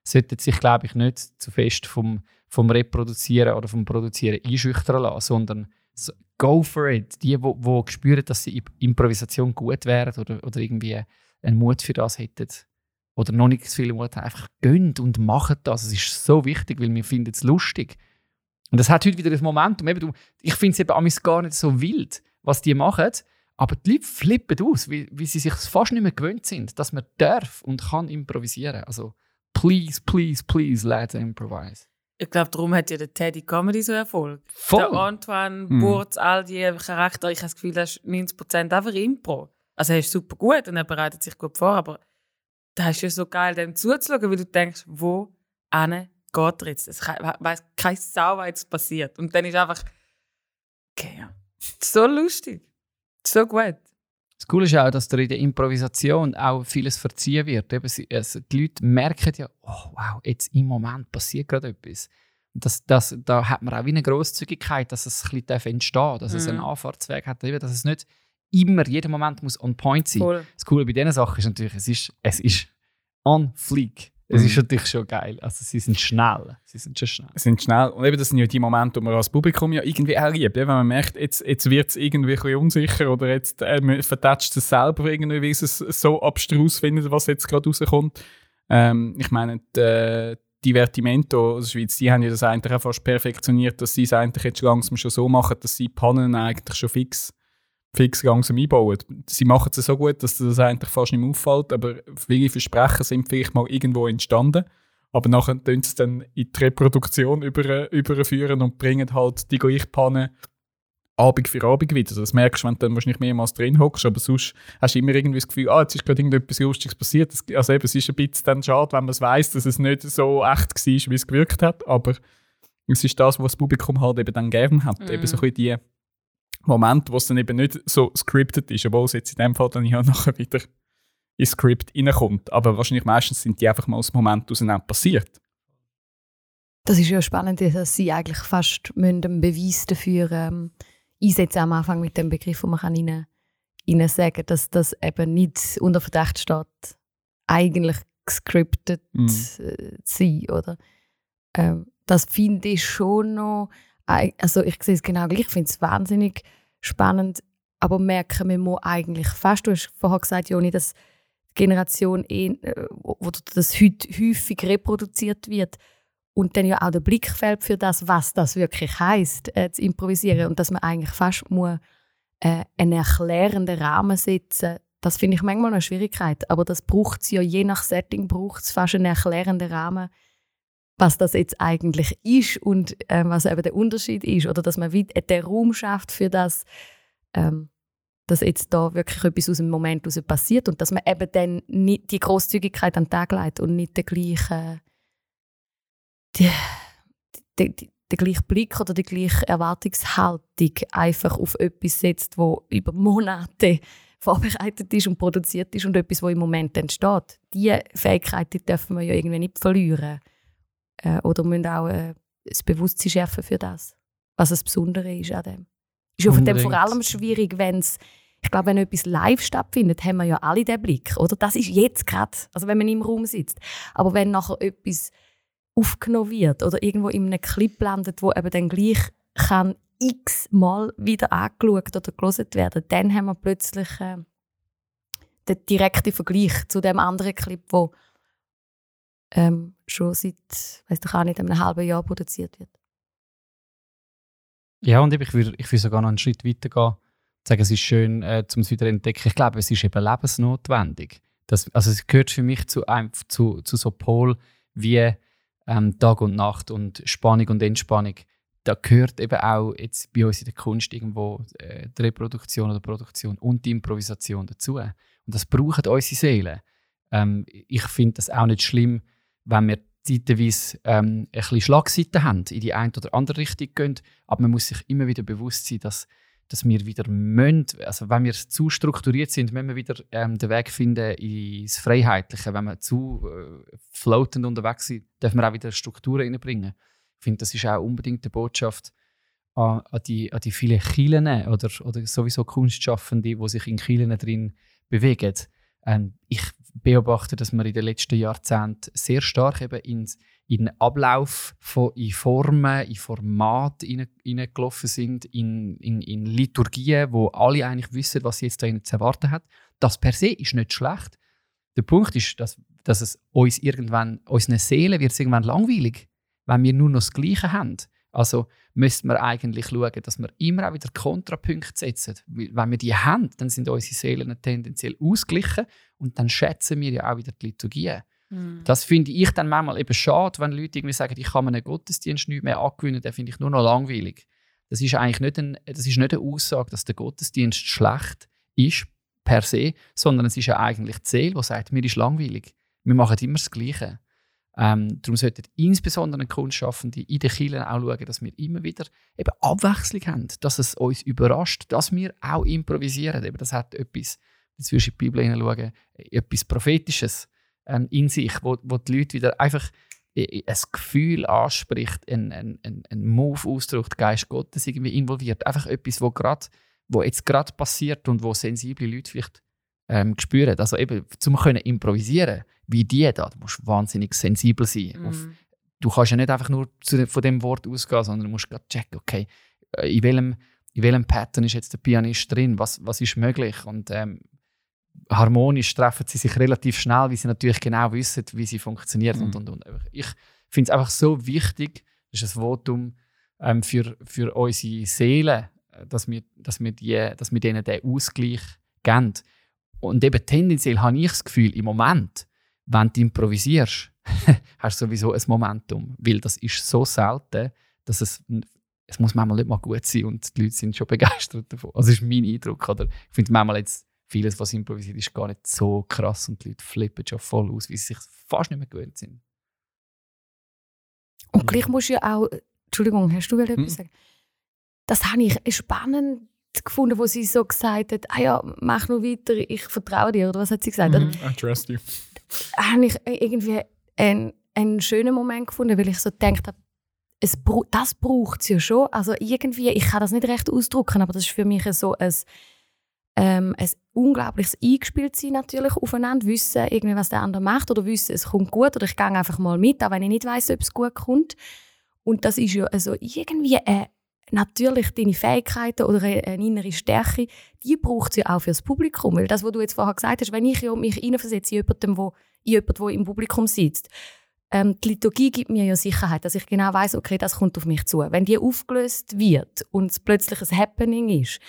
sollten sich, glaube ich, nicht zu fest vom, vom Reproduzieren oder vom Produzieren einschüchtern lassen, sondern so, go for it. Die, die, die spüren, dass sie Improvisation gut wären oder, oder irgendwie einen Mut für das hätten, oder noch nicht so viele Mut haben, einfach gönnt und macht das. Es ist so wichtig, weil wir finden es lustig. Und das hat heute wieder das Momentum. Ich finde es eben gar nicht so wild, was die machen, aber die Leute flippen aus, weil, weil sie sich fast nicht mehr gewöhnt sind, dass man darf und kann improvisieren. Also, please, please, please, let's improvise. Ich glaube, darum hat ja der Teddy Comedy so Erfolg. Voll. Der Antoine, Mhm. Burz, all die Charakter, ich habe das Gefühl, das ist 90% einfach Impro. Also er ist super gut und er bereitet sich gut vor, aber da ist ja so geil, dem zuzuschauen, weil du denkst, wo ane geht er jetzt? Es weiß kein Sau, was jetzt passiert. Und dann ist einfach, okay, ja. So lustig. So gut. Das Coole ist auch, dass da in der Improvisation auch vieles verziehen wird. Eben, also die Leute merken ja, oh wow, jetzt im Moment passiert gerade etwas. Und das, das, da hat man auch wie eine Grosszügigkeit, dass es ein bisschen entstehen darf, dass es Mhm. einen Anfahrtsweg hat, eben, dass es nicht immer, jeden Moment muss on point sein. Voll. Das Coole bei diesen Sachen ist natürlich, es ist, es ist on fleek. Es Mhm. ist natürlich schon geil. Also sie sind schnell. Sie sind schon schnell. sind schnell. Und eben, das sind ja die Momente, die man als Publikum ja irgendwie auch liebt. Wenn man merkt, jetzt, jetzt wird es irgendwie ein bisschen unsicher oder jetzt äh, man vertätscht es selber irgendwie, wie sie es so abstrus findet, was jetzt gerade rauskommt. Ähm, ich meine, die, Divertimento aus der Schweiz, die haben ja das eigentlich auch fast perfektioniert, dass sie es eigentlich jetzt langsam schon so machen, dass sie Pannen eigentlich schon fix, fix langsam einbauen. Sie machen es so gut, dass das eigentlich fast nicht mehr auffällt, aber viele Versprechen sind vielleicht mal irgendwo entstanden. Aber nachher tun sie es dann in die Reproduktion über, überführen und bringen halt die gleiche Panne Abend für Abend wieder. Das merkst du, wenn du dann wahrscheinlich mehrmals drin hockst, aber sonst hast du immer irgendwie das Gefühl, ah, jetzt ist gerade irgendetwas Lustiges passiert. Also eben, es ist ein bisschen dann schade, wenn man es weiss, dass es nicht so echt war, wie es gewirkt hat, aber es ist das, was das Publikum halt eben dann gegeben hat. Mhm. Eben so ein bisschen die Momente, wo es dann eben nicht so scripted ist, obwohl es jetzt in dem Fall dann ja nachher wieder ins Skript reinkommt. Aber wahrscheinlich meistens sind die einfach mal aus dem Moment auseinander passiert. Das ist ja spannend, dass sie eigentlich fast einen Beweis dafür ähm, einsetzen am Anfang mit dem Begriff, wo man kann ihnen, ihnen sagen dass das eben nicht unter Verdacht steht, eigentlich gescriptet Mhm. äh, zu sein, oder? Ähm, das finde ich schon noch, also ich sehe es genau gleich, ich finde es wahnsinnig spannend, aber merke, man muss eigentlich fast, du hast vorher gesagt, Joni, dass die Generation, eh, äh, wo das heute häufig reproduziert wird, und dann ja auch der Blick fällt für das, was das wirklich heißt, äh, zu improvisieren und dass man eigentlich fast muss, äh, einen erklärenden Rahmen setzen. Das finde ich manchmal eine Schwierigkeit, aber das braucht es ja je nach Setting braucht es fast einen erklärenden Rahmen, was das jetzt eigentlich ist und äh, was eben der Unterschied ist oder dass man den Raum schafft für das, ähm, dass jetzt da wirklich etwas aus dem Moment heraus passiert und dass man eben dann nicht die Großzügigkeit an den Tag legt und nicht den gleichen die, die, die, den gleichen Blick oder die gleiche Erwartungshaltung einfach auf etwas setzt, wo über Monate vorbereitet ist und produziert ist und etwas, wo im Moment entsteht. Diese Fähigkeit die dürfen wir ja irgendwie nicht verlieren. Äh, oder müssen auch äh, das Bewusstsein schärfen für das, was das Besondere ist an dem. Ist von dem vor allem schwierig, wenn es ich glaube, wenn etwas live stattfindet, haben wir ja alle den Blick, oder? Das ist jetzt gerade, also wenn man im Raum sitzt. Aber wenn nachher etwas aufgenommen wird oder irgendwo in einem Clip landet, wo eben dann gleich kann x-mal wieder angeschaut oder gelesen werden, dann haben wir plötzlich äh, den direkten Vergleich zu dem anderen Clip, wo ähm, schon seit, weiß ich auch nicht, einem halben Jahr produziert wird. Ja, und ich würde ich würd sogar noch einen Schritt weiter gehen. Sagen, es ist schön, äh, um es wieder entdecken. Ich glaube, es ist eben lebensnotwendig. Das, also es gehört für mich zu, einem, zu, zu so Pol wie ähm, Tag und Nacht und Spannung und Entspannung. Da gehört eben auch jetzt bei uns in der Kunst irgendwo äh, die Reproduktion oder Produktion und die Improvisation dazu. Und das brauchen unsere Seelen. Ähm, ich finde das auch nicht schlimm, wenn wir zeitweise ähm, ein bisschen Schlagseiten haben, in die eine oder andere Richtung gehen. Aber man muss sich immer wieder bewusst sein, dass, dass wir wieder müssen, also wenn wir zu strukturiert sind, müssen wir wieder ähm, den Weg finden ins Freiheitliche. Wenn wir zu äh, floatend unterwegs sind, dürfen wir auch wieder Strukturen reinbringen. Ich finde, das ist auch unbedingt die Botschaft an, an, die, an die vielen Kielen oder, oder sowieso Kunstschaffende, die sich in Kielen drin bewegen. Ähm, ich beobachte, dass wir in den letzten Jahrzehnten sehr stark eben ins, in den Ablauf von in Formen, in Format hineingelaufen sind, in, in, in Liturgien, wo alle eigentlich wissen, was sie jetzt da zu erwarten hat. Das per se ist nicht schlecht. Der Punkt ist, dass, dass es uns irgendwann, unseren Seelen wird es irgendwann langweilig, wenn wir nur noch das Gleiche haben. Also müssten wir eigentlich schauen, dass wir immer auch wieder Kontrapunkte setzen. Weil Wenn wir die haben, dann sind unsere Seelen tendenziell ausgeglichen und dann schätzen wir ja auch wieder die Liturgie. Das finde ich dann manchmal eben schade, wenn Leute irgendwie sagen, ich kann mir einen Gottesdienst nicht mehr angewöhnen, den finde ich nur noch langweilig. Das ist eigentlich nicht, ein, das ist nicht eine Aussage, dass der Gottesdienst schlecht ist, per se, sondern es ist ja eigentlich die Seele, die sagt, mir ist langweilig. Wir machen immer das Gleiche. Ähm, darum sollten insbesondere Kunstschaffende in den Kirchen auch schauen, dass wir immer wieder eben Abwechslung haben, dass es uns überrascht, dass wir auch improvisieren. Eben, das hat etwas, jetzt wirst du in die Bibel hineinschauen, etwas Prophetisches ähm, in sich, wo, wo die Leute wieder einfach ein Gefühl anspricht, ein, ein, ein, ein Move ausdrückt, Geist Gottes irgendwie involviert. Einfach etwas, wo, grad, wo jetzt gerade passiert und wo sensible Leute vielleicht ähm, spüren. Also eben, zum können improvisieren, wie die da, du musst wahnsinnig sensibel sein. Auf, Mhm. du kannst ja nicht einfach nur zu, von dem Wort ausgehen, sondern du musst gerade checken, okay, äh, in welchem, in welchem Pattern ist jetzt der Pianist drin, was, was ist möglich und ähm, harmonisch treffen sie sich relativ schnell, weil sie natürlich genau wissen, wie sie funktioniert und, und, und. Ich finde es einfach so wichtig, das ist ein Votum ähm, für, für unsere Seelen, äh, dass wir, dass, wir die, dass wir denen den Ausgleich geben. Und eben tendenziell habe ich das Gefühl, im Moment, wenn du improvisierst, hast du sowieso ein Momentum. Weil das ist so selten, dass es, es muss manchmal nicht mal gut sein und die Leute sind schon begeistert davon. Also das ist mein Eindruck. Oder? Ich finde manchmal jetzt, vieles, was improvisiert ist, gar nicht so krass und die Leute flippen schon voll aus, weil sie sich fast nicht mehr gewöhnt sind. Und gleich musst du ja auch, Entschuldigung, hast du etwas Hm. sagen? Das habe ich spannend gefunden, wo sie so gesagt hat, ah ja, mach nur weiter, ich vertraue dir, oder was hat sie gesagt? Mhm. I trust you. Habe ich irgendwie einen, einen schönen Moment gefunden, weil ich so gedacht habe, es, das braucht es ja schon. Also irgendwie, ich kann das nicht recht ausdrücken, aber das ist für mich so ein, ähm, ein unglaubliches Eingespieltsein natürlich aufeinander, wissen, irgendwie, was der andere macht oder wissen, es kommt gut oder ich gehe einfach mal mit, auch wenn ich nicht weiß, ob es gut kommt. Und das ist ja also irgendwie äh, natürlich deine Fähigkeiten oder eine, innere Stärke, die braucht es ja auch für das Publikum. Weil das, was du jetzt vorher gesagt hast, wenn ich mich hineinversetze in jemanden, wo, in jemanden, der im Publikum sitzt, ähm, die Liturgie gibt mir ja Sicherheit, dass ich genau weiß, okay, das kommt auf mich zu. Wenn die aufgelöst wird und es plötzlich ein Happening ist,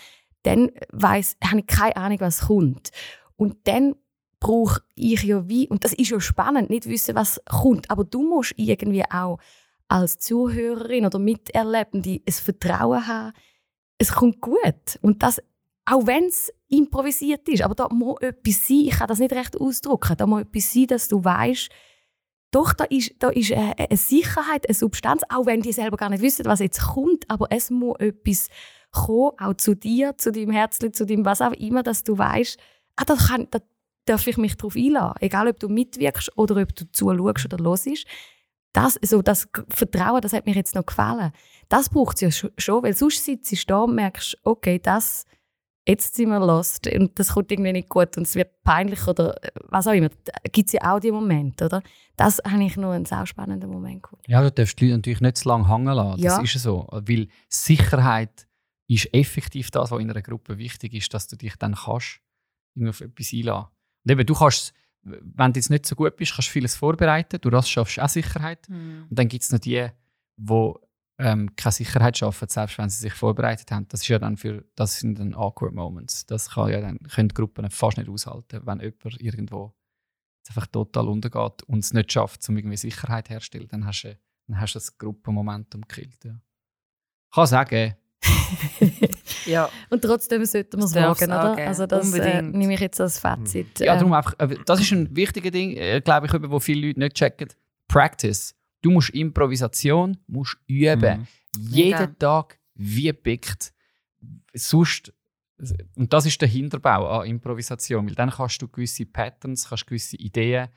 dann weiß, habe ich keine Ahnung, was kommt. Und dann brauche ich ja wie, und das ist ja spannend, nicht wissen, was kommt, aber du musst irgendwie auch als Zuhörerin oder Miterlebende ein Vertrauen haben, es kommt gut. Und das, auch wenn es improvisiert ist, aber da muss etwas sein, ich kann das nicht recht ausdrücken, da muss etwas sein, dass du weißt, doch, da ist, da ist eine, eine Sicherheit, eine Substanz, auch wenn die selber gar nicht wissen, was jetzt kommt, aber es muss etwas kommen, auch zu dir, zu deinem Herzchen, zu dem was auch immer, dass du weißt, ah, da, kann, da darf ich mich darauf einladen. Egal, ob du mitwirkst oder ob du zuschaust oder hörst. Das, so das Vertrauen, das hat mir jetzt noch gefallen. Das braucht es ja schon, weil sonst sitzt du da und merkst, okay, das, jetzt sind wir lost und das kommt irgendwie nicht gut und es wird peinlich oder äh, was auch immer. Gibt es ja auch die Momente, oder? Das habe ich noch einen sehr spannenden Moment gefunden. Ja, du darfst die Leute natürlich nicht zu lange hängen lassen. Ja. Das ist ja so. Weil Sicherheit ist effektiv das, was in einer Gruppe wichtig ist, dass du dich dann kannst irgendwie auf etwas einlassen. Und eben, du kannst, wenn du jetzt nicht so gut bist, kannst du vieles vorbereiten. Du das schaffst auch Sicherheit. Mhm. Und dann gibt es noch die, die ähm, keine Sicherheit schaffen, selbst wenn sie sich vorbereitet haben. Das ist ja dann für, das sind dann awkward Moments. Das kann ja dann, können Gruppen fast nicht aushalten, wenn jemand irgendwo einfach total untergeht und es nicht schafft, um irgendwie Sicherheit herzustellen. Dann hast du, dann hast du das Gruppenmomentum gekillt. Ja. Ich kann sagen, Ja, Und trotzdem sollten wir es wagen, oder? Also das äh, nehme ich jetzt als Fazit. Ja, Ähm, darum einfach, äh, das ist ein wichtiger Ding, äh, glaube ich, eben, wo viele Leute nicht checken. Practice. Du musst Improvisation musst üben. Jeden Mega. Tag wie pickt. Sonst, und das ist der Hinterbau an Improvisation, weil dann kannst du gewisse Patterns, kannst gewisse Ideen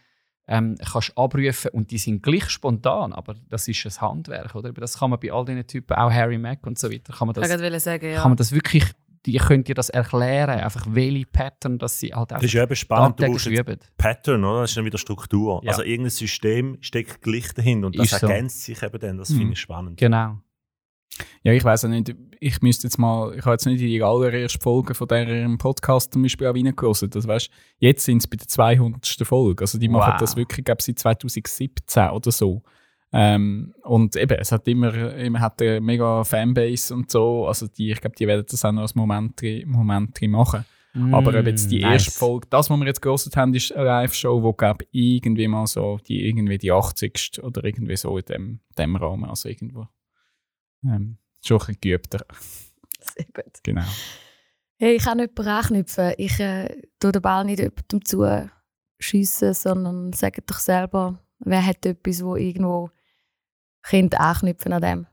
ähm, kannst abrufen und die sind gleich spontan, aber das ist ein Handwerk, oder? Aber Das kann man bei all diesen Typen, auch Harry Mack und so weiter, kann man ich das, gerade sagen, ja. kann man das wirklich, die könnt ihr das erklären, einfach welche Pattern, dass sie halt Das ist ja eben spannend. Du brauchst üben. Pattern, oder? Das ist dann wieder Struktur. Ja. Also irgendein System steckt gleich dahinter und das Ist so. ergänzt sich eben dann. Das Mhm. finde ich spannend. Genau. Ja, ich weiß auch nicht, ich müsste jetzt mal, ich habe jetzt nicht die allererste Folge von diesem Podcast zum Beispiel auch reingelassen. Das weißt, jetzt sind es bei der 200. Folge. Also die machen Wow. das wirklich, glaube ich, seit 2017 oder so. Ähm, und eben, es hat immer, immer hat eine mega Fanbase und so. Also die, ich glaube, die werden das auch noch als Moment, Moment machen. Aber eben jetzt die Mm, erste nice. Folge, das, was wir jetzt gehört haben, ist eine Live-Show, wo glaube irgendwie mal so die irgendwie die 80. oder irgendwie so in dem, dem Rahmen, also irgendwo ähm, schon ein bisschen geübter. Sehr gut. Genau. Hey, ich kann jemanden anknüpfen. Ich äh, tue den Ball nicht jemandem zuschiessen, sondern sage doch selber, wer hat etwas, wo irgendwo könnte anknüpfen an dem.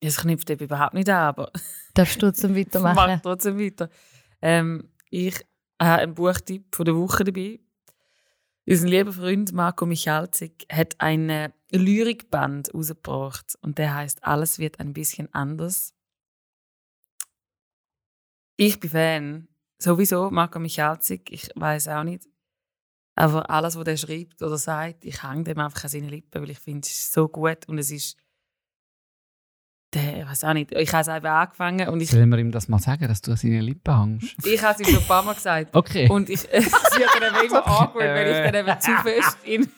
Es knüpft eben überhaupt nicht an, aber Darfst du mach Weitermachen? trotzdem weiter. Ähm, ich habe einen Buchtipp von der Woche dabei. Unser lieber Freund Marco Michalzig hat einen Lyrikband rausgebracht und der heißt Alles wird ein bisschen anders. Ich bin Fan. Sowieso Marco Michalzig. Ich weiß auch nicht. Aber alles, was er schreibt oder sagt, ich hänge dem einfach an seine Lippen, weil ich finde, es ist so gut und es ist. Der, ich weiß auch nicht. Ich habe es einfach angefangen und ich, Sollen wir ihm das mal sagen, dass du an seine Lippen hängst? ich habe es ihm schon ein paar Mal gesagt. Okay. Und ich, es wird dann eben immer awkward, wenn ich dann eben zu fest in,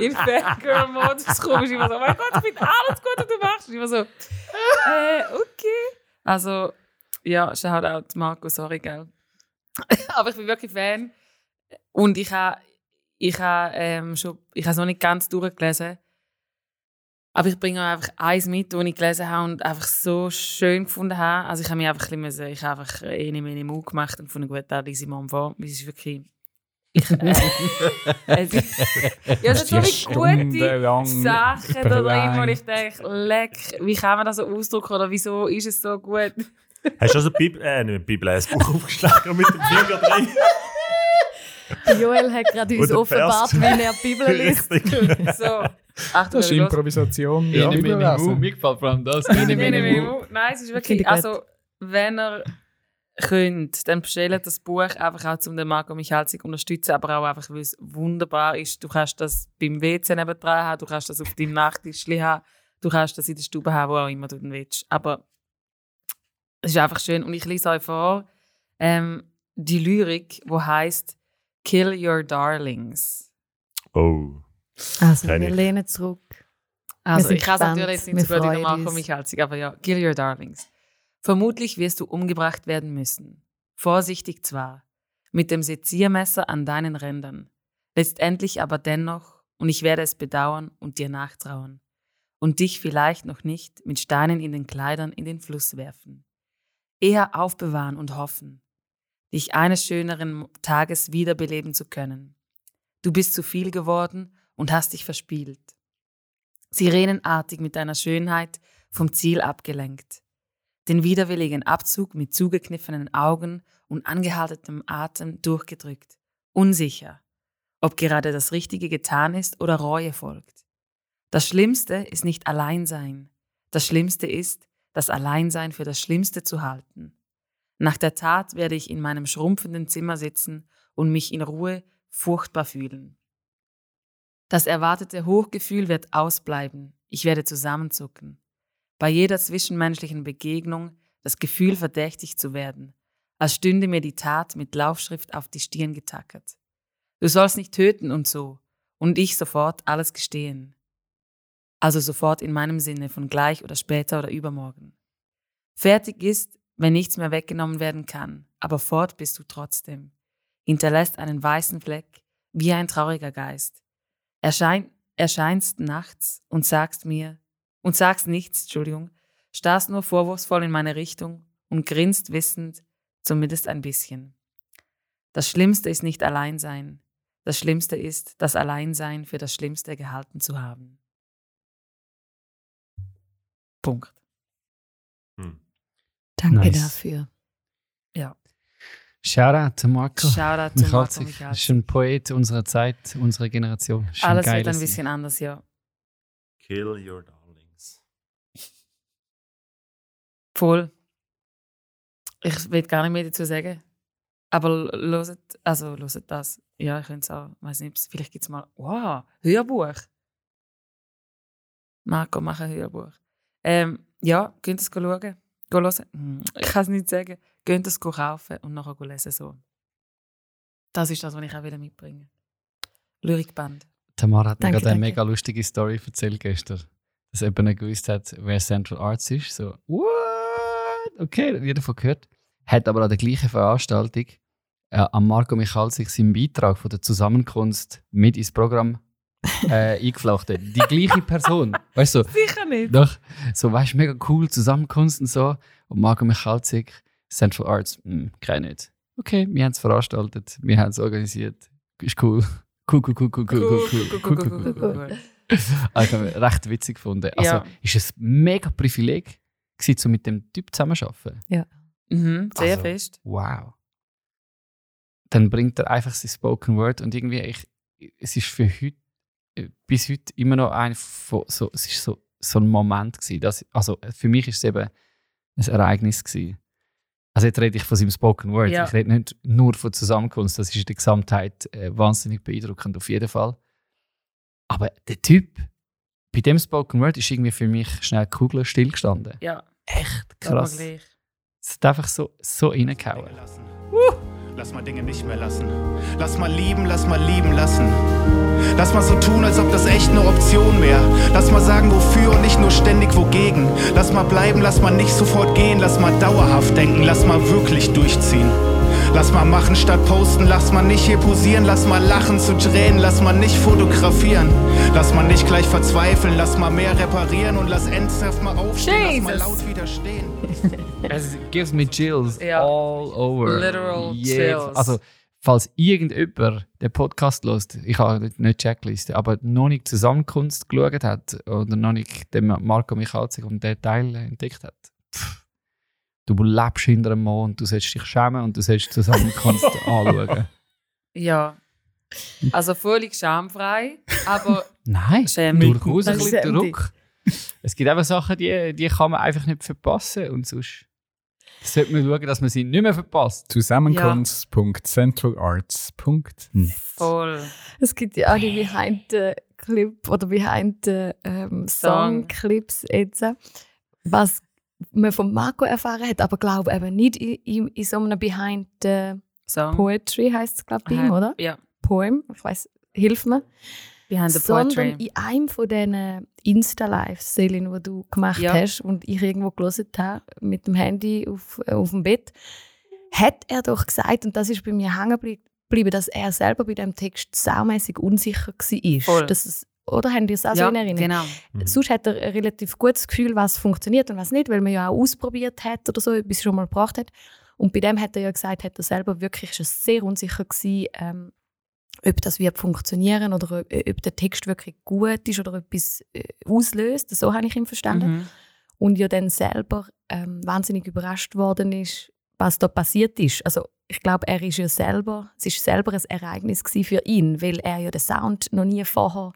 in Fangirl-Modus komme. Ich immer so, oh mein Gott, ich finde alles gut, was du machst. Und ich immer so, äh, okay. Also, ja, Shoutout Marco, sorry, gell. Aber ich bin wirklich Fan. Und ich habe ich ha, ähm, schon, ich habe es noch nicht ganz durchgelesen. Aber ich bringe einfach eins mit, das ich gelesen habe und einfach so schön gefunden habe. Also ich habe mich einfach ein bisschen, ich habe einfach eine meine Mut gemacht und gefunden, gut, da ich mal vor. Es ist wirklich... Ich, äh, es ist, ja, es sind so wie gute Sachen da drin, wo ich denke, leck, wie kann man das so ausdrücken oder wieso ist es so gut? Hast du also Bibel, äh, nicht Bibel, ein Buch aufgeschlagen und mit dem Finger drin? Joel hat gerade uns offenbart, wie er die Bibel liest. So, Achtung, Das ist. Improvisation. Ja, Bibellesen. Mir gefällt vor allem das. Nein, nein, nein, nein. Nein, es ist wirklich, also wenn ihr könnt, dann bestellt das Buch einfach auch, um den Marco Michalzig zu unterstützen, aber auch einfach, weil es wunderbar ist. Du kannst das beim WC nebendran haben, du kannst das auf deinem Nachttisch haben, du kannst das in der Stube haben, wo auch immer du dann willst. Aber es ist einfach schön und ich lese euch vor ähm, die Lyrik, wo heißt Kill Your Darlings. Oh. Also, Kenn wir ich. lehnen zurück. Also, sind ich kann es gespannt. natürlich jetzt nicht freuen Marco uns. Michalzig, aber ja, Kill Your Darlings. Vermutlich wirst du umgebracht werden müssen. Vorsichtig zwar, mit dem Seziermesser an deinen Rändern. Letztendlich aber dennoch, und ich werde es bedauern und dir nachtrauern. Und dich vielleicht noch nicht mit Steinen in den Kleidern in den Fluss werfen. Eher aufbewahren und hoffen, dich eines schöneren Tages wiederbeleben zu können. Du bist zu viel geworden und hast dich verspielt. sirenenartig mit deiner Schönheit vom Ziel abgelenkt. Den widerwilligen Abzug mit zugekniffenen Augen und angehaltenem Atem durchgedrückt. Unsicher, ob gerade das Richtige getan ist oder Reue folgt. Das Schlimmste ist nicht Alleinsein. Das Schlimmste ist, das Alleinsein für das Schlimmste zu halten. Nach der Tat werde ich in meinem schrumpfenden Zimmer sitzen und mich in Ruhe furchtbar fühlen. Das erwartete Hochgefühl wird ausbleiben. Ich werde zusammenzucken. Bei jeder zwischenmenschlichen Begegnung das Gefühl, verdächtig zu werden, als stünde mir die Tat mit Laufschrift auf die Stirn getackert. Du sollst nicht töten und so. Und ich sofort alles gestehen. Also sofort in meinem Sinne von gleich oder später oder übermorgen. Fertig ist, wenn nichts mehr weggenommen werden kann, aber fort bist du trotzdem. Hinterlässt einen weißen Fleck, wie ein trauriger Geist. Erschein, erscheinst nachts und sagst mir, und sagst nichts, Entschuldigung, starrst nur vorwurfsvoll in meine Richtung und grinst wissend, zumindest ein bisschen. Das Schlimmste ist nicht Alleinsein. Das Schlimmste ist, das Alleinsein für das Schlimmste gehalten zu haben. Punkt. Hm. Danke Nice. dafür. Ja. Shoutout Marco. Shoutout zu Marco. Michalzik. ist ein Poet unserer Zeit, unserer Generation. Alles wird ein bisschen anders, ja. Kill your darlings. Voll. Ich will gar nicht mehr dazu sagen. Aber loset, also loset das. Ja, ich könnte es auch, weiß nicht, vielleicht gibt es mal, wow, Hörbuch. Marco, mach ein Hörbuch. Ähm, ja, könnt ihr es schauen, gehen hören. Hm, Ich kann es nicht sagen. Ihr es kaufen und nachher lesen. So. Das ist das, was ich auch wieder mitbringen Lyrikband. Tamara hat mir Danke, gerade eine mega lustige Story erzählt gestern. Dass jemand nicht gewusst hat, wer Central Arts ist. So, what? Okay, hat jeder davon gehört. Hat aber an der gleichen Veranstaltung äh, an Marco Michalzik seinen Beitrag von der Zusammenkunft mit ins Programm äh, eingeflochten. Die gleiche Person. Weißt du, so, Sicher nicht. doch, so, weißt du, mega cool, Zusammenkunft und so. Und Marco Michalzik, Central Arts, hm, kein nicht. Okay, wir haben es veranstaltet, wir haben es organisiert. Ist cool. Cool, cool, cool, cool, cool, cool, cool, cool, cool, cool, cool. Also, ich habe recht witzig gefunden. Also, Ja. ist es ein mega Privileg, gewesen, um mit dem Typ zusammenzuarbeiten. Mhm, sehr Also, fest. Wow. Dann bringt er einfach sein Spoken Word und irgendwie, ich, es ist für heute, äh, bis heute immer noch ein, von, so, es ist so, so ein Moment gewesen. Dass, also für mich ist es eben ein Ereignis gewesen. Also jetzt rede ich von seinem Spoken Word. Ja. Ich rede nicht nur von Zusammenkunft. Das ist in der Gesamtheit äh, wahnsinnig beeindruckend auf jeden Fall. Aber der Typ bei dem Spoken Word ist irgendwie für mich schnell Kugel stillgestanden. Ja, Echt krass. Es hat einfach so, so reingehauen. lassen. Lass mal Dinge nicht mehr lassen. Lass mal lieben, lass mal lieben lassen. Lass mal so tun, als ob das echt eine Option wäre. Lass mal sagen, wofür und nicht nur ständig wogegen. Lass mal bleiben, lass mal nicht sofort gehen. Lass mal dauerhaft denken, lass mal wirklich durchziehen. Lass mal machen statt posten, lass mal nicht hier posieren, lass mal lachen zu Tränen, lass mal nicht fotografieren. Lass mal nicht gleich verzweifeln, lass mal mehr reparieren und lass ernsthaft mal aufstehen, lass mal Jesus. laut widerstehen. Es gives me chills Ja. all over. Literal Jedes- chills. Also, falls irgendjemand den Podcast lost, ich habe nicht die Checkliste, aber noch nicht Zusammenkunft geschaut hat oder noch nicht den Marco Michalzik und den Teil entdeckt hat, pff, du lebst hinter dem Mond, du sollst dich schämen und du sollst Zusammenkunft anschauen. Ja. Also völlig schamfrei, aber Nein, Schäm dich. durchaus ein bisschen. Druck. Es gibt einfach Sachen, die, die kann man einfach nicht verpassen und sonst sollte man schauen, dass man sie nicht mehr verpasst. Zusammenkunft.centralarts.net. voll. Es gibt ja auch die Behind the Clip oder Behind the ähm, Song Song. Clips jetzt, was man von Marco erfahren hat, aber glaube eben nicht in, in, in so einem Behind the Song. Poetry heißt es glaube ich, oder? Ja. Poem, ich weiß, hilf mir. Behind the Sondern Poetry. in einem von diesen Insta-Lives, Selin, die du gemacht Ja. hast und ich irgendwo gelesen habe, mit dem Handy auf, äh, auf dem Bett, hat er doch gesagt, und das ist bei mir hängen geblieben, dass er selber bei dem Text saumässig unsicher war. Voll. Dass es, oder haben die es auch so ja, in Erinnerung? genau. Mhm. Sonst hat er ein relativ gutes Gefühl, was funktioniert und was nicht, weil man ja auch ausprobiert hat oder so, etwas schon mal gebracht hat. Und bei dem hat er ja gesagt, hat er selber wirklich er sehr unsicher gewesen, ähm, ob das wird funktionieren oder ob, ob der Text wirklich gut ist oder etwas äh, auslöst. So habe ich ihn verstanden. Mhm. Und ja dann selber ähm, wahnsinnig überrascht worden ist, was da passiert ist. Also ich glaube, er ist ja selber, es ist selber ein Ereignis gewesen für ihn, weil er ja den Sound noch nie vorher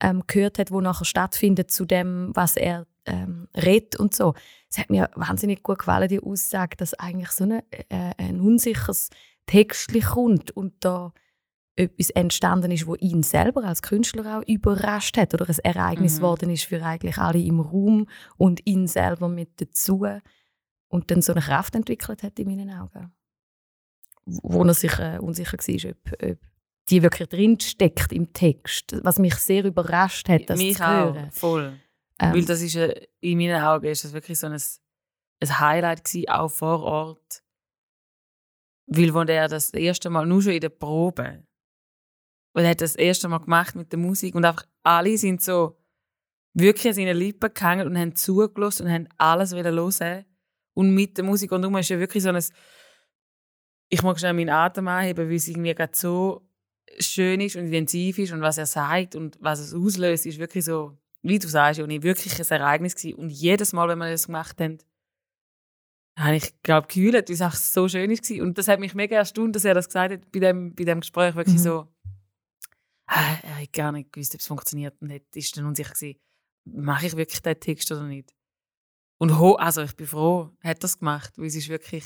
ähm, gehört hat, wo nachher stattfindet zu dem, was er ähm, redet und so. Es hat mir wahnsinnig gut gefallen, die Aussage, dass eigentlich so eine, äh, ein unsicheres Textlich kommt und da etwas entstanden ist, wo ihn selber als Künstler auch überrascht hat oder ein Ereignis Mhm. geworden ist für eigentlich alle im Raum und ihn selber mit dazu und dann so eine Kraft entwickelt hat in meinen Augen, wo er sich äh, unsicher war, ob, ob die wirklich drin steckt im Text, was mich sehr überrascht hat, das Mich zu auch, hören. voll. Ähm, Weil das ist, in meinen Augen ist das wirklich so ein, ein Highlight gewesen, auch vor Ort. Weil, wo der das erste Mal, nur schon in der Probe, und er hat das erste Mal gemacht mit der Musik und einfach alle sind so wirklich an seinen Lippen gehangen und haben zugelassen und haben alles wieder hören. Und mit der Musik und ist ja wirklich so ein, ich mag schnell meinen Atem anheben, weil es irgendwie gerade so schön ist und intensiv ist und was er sagt und was es auslöst, ist wirklich so, wie du sagst, Joni, wirklich ein Ereignis gewesen. Und jedes Mal, wenn wir das gemacht haben, habe ich, glaube geheult, weil es einfach so schön war. Und das hat mich mega erstaunt, dass er das gesagt hat bei dem, bei dem Gespräch. Wirklich Mhm. so, ah, er hat gar nicht gewusst, ob es funktioniert. Und ist dann unsicher gewesen, mache ich wirklich den Text oder nicht. Und ho, also ich bin froh, hat das gemacht, weil es ist wirklich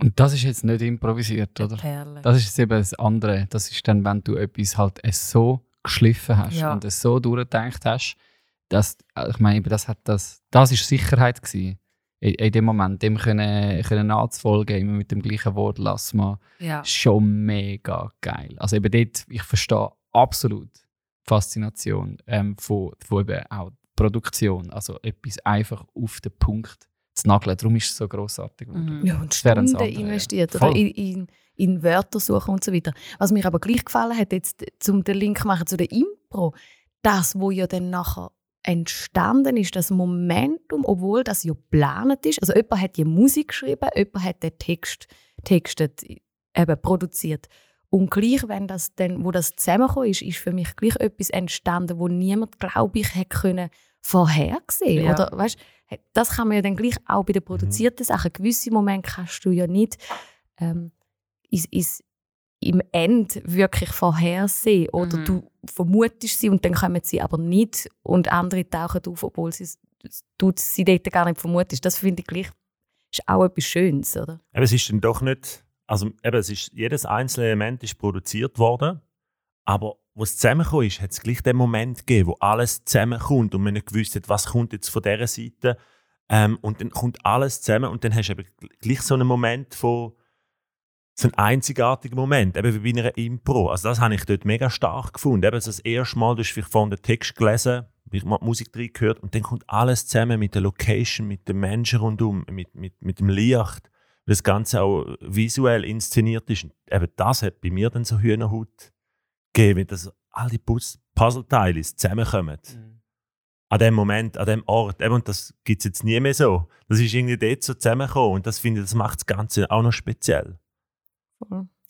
Und das ist jetzt nicht improvisiert, oder? Perle. Das ist jetzt eben das andere. Das ist dann, wenn du etwas halt es so geschliffen hast Ja. und es so durchgedacht hast, dass, äh, ich meine, eben, das hat das, das ist Sicherheit gewesen. In, in dem Moment, dem können, können nachzufolgen, immer mit dem gleichen Wort, lass mal, ja. schon mega geil. Also eben dort, ich verstehe absolut die Faszination ähm, von, von eben auch Produktion. Also etwas einfach auf den Punkt zu nageln. Darum ist es so grossartig geworden. Mhm. Ja, und Stunden investiert oder in, in, in Wörter suchen und so weiter. Was mir aber gleich gefallen hat, jetzt zum den Link machen zu der Impro, das, wo ja dann nachher entstanden ist, das Momentum, obwohl das ja geplant ist. Also jemand hat die Musik geschrieben, jemand hat den Text textet, eben produziert. Und gleich, wenn das dann, wo das zusammengekommen ist, ist für mich gleich etwas entstanden, wo niemand, glaube ich, hätte können vorhersehen. Ja. Oder weißt, das kann man ja dann gleich auch bei den produzierten Sachen. Gewisse Momente kannst du ja nicht ähm, is, is, im End wirklich vorhersehen. Oder Mhm. du vermutest sie und dann kommen sie aber nicht und andere tauchen auf, obwohl sie, du sie dort gar nicht vermutest. Das finde ich gleich ist auch etwas Schönes, oder? Aber es ist dann doch nicht, also eben, es ist, jedes einzelne Element ist produziert worden, aber wo es zusammengekommen ist, hat es gleich den Moment gegeben, wo alles zusammenkommt und man nicht gewusst hat, was kommt jetzt von dieser Seite. Ähm, und dann kommt alles zusammen und dann hast du eben gl- gleich so einen Moment von, so einen einzigartigen Moment, eben wie bei einer Impro. Also das habe ich dort mega stark gefunden. Eben das erste Mal, du hast vielleicht vorhin den Text gelesen, wie man die Musik drin gehört und dann kommt alles zusammen mit der Location, mit den Menschen rundum, mit, mit, mit dem Licht, weil das Ganze auch visuell inszeniert ist. Eben das hat bei mir dann so Hühnerhaut gegeben, wie das all die Puz- Puzzleteile zusammenkommen. An dem Moment, an dem Ort. Eben, und das gibt es jetzt nie mehr so. Das ist irgendwie dort so zusammengekommen und das finde ich, das macht das Ganze auch noch speziell.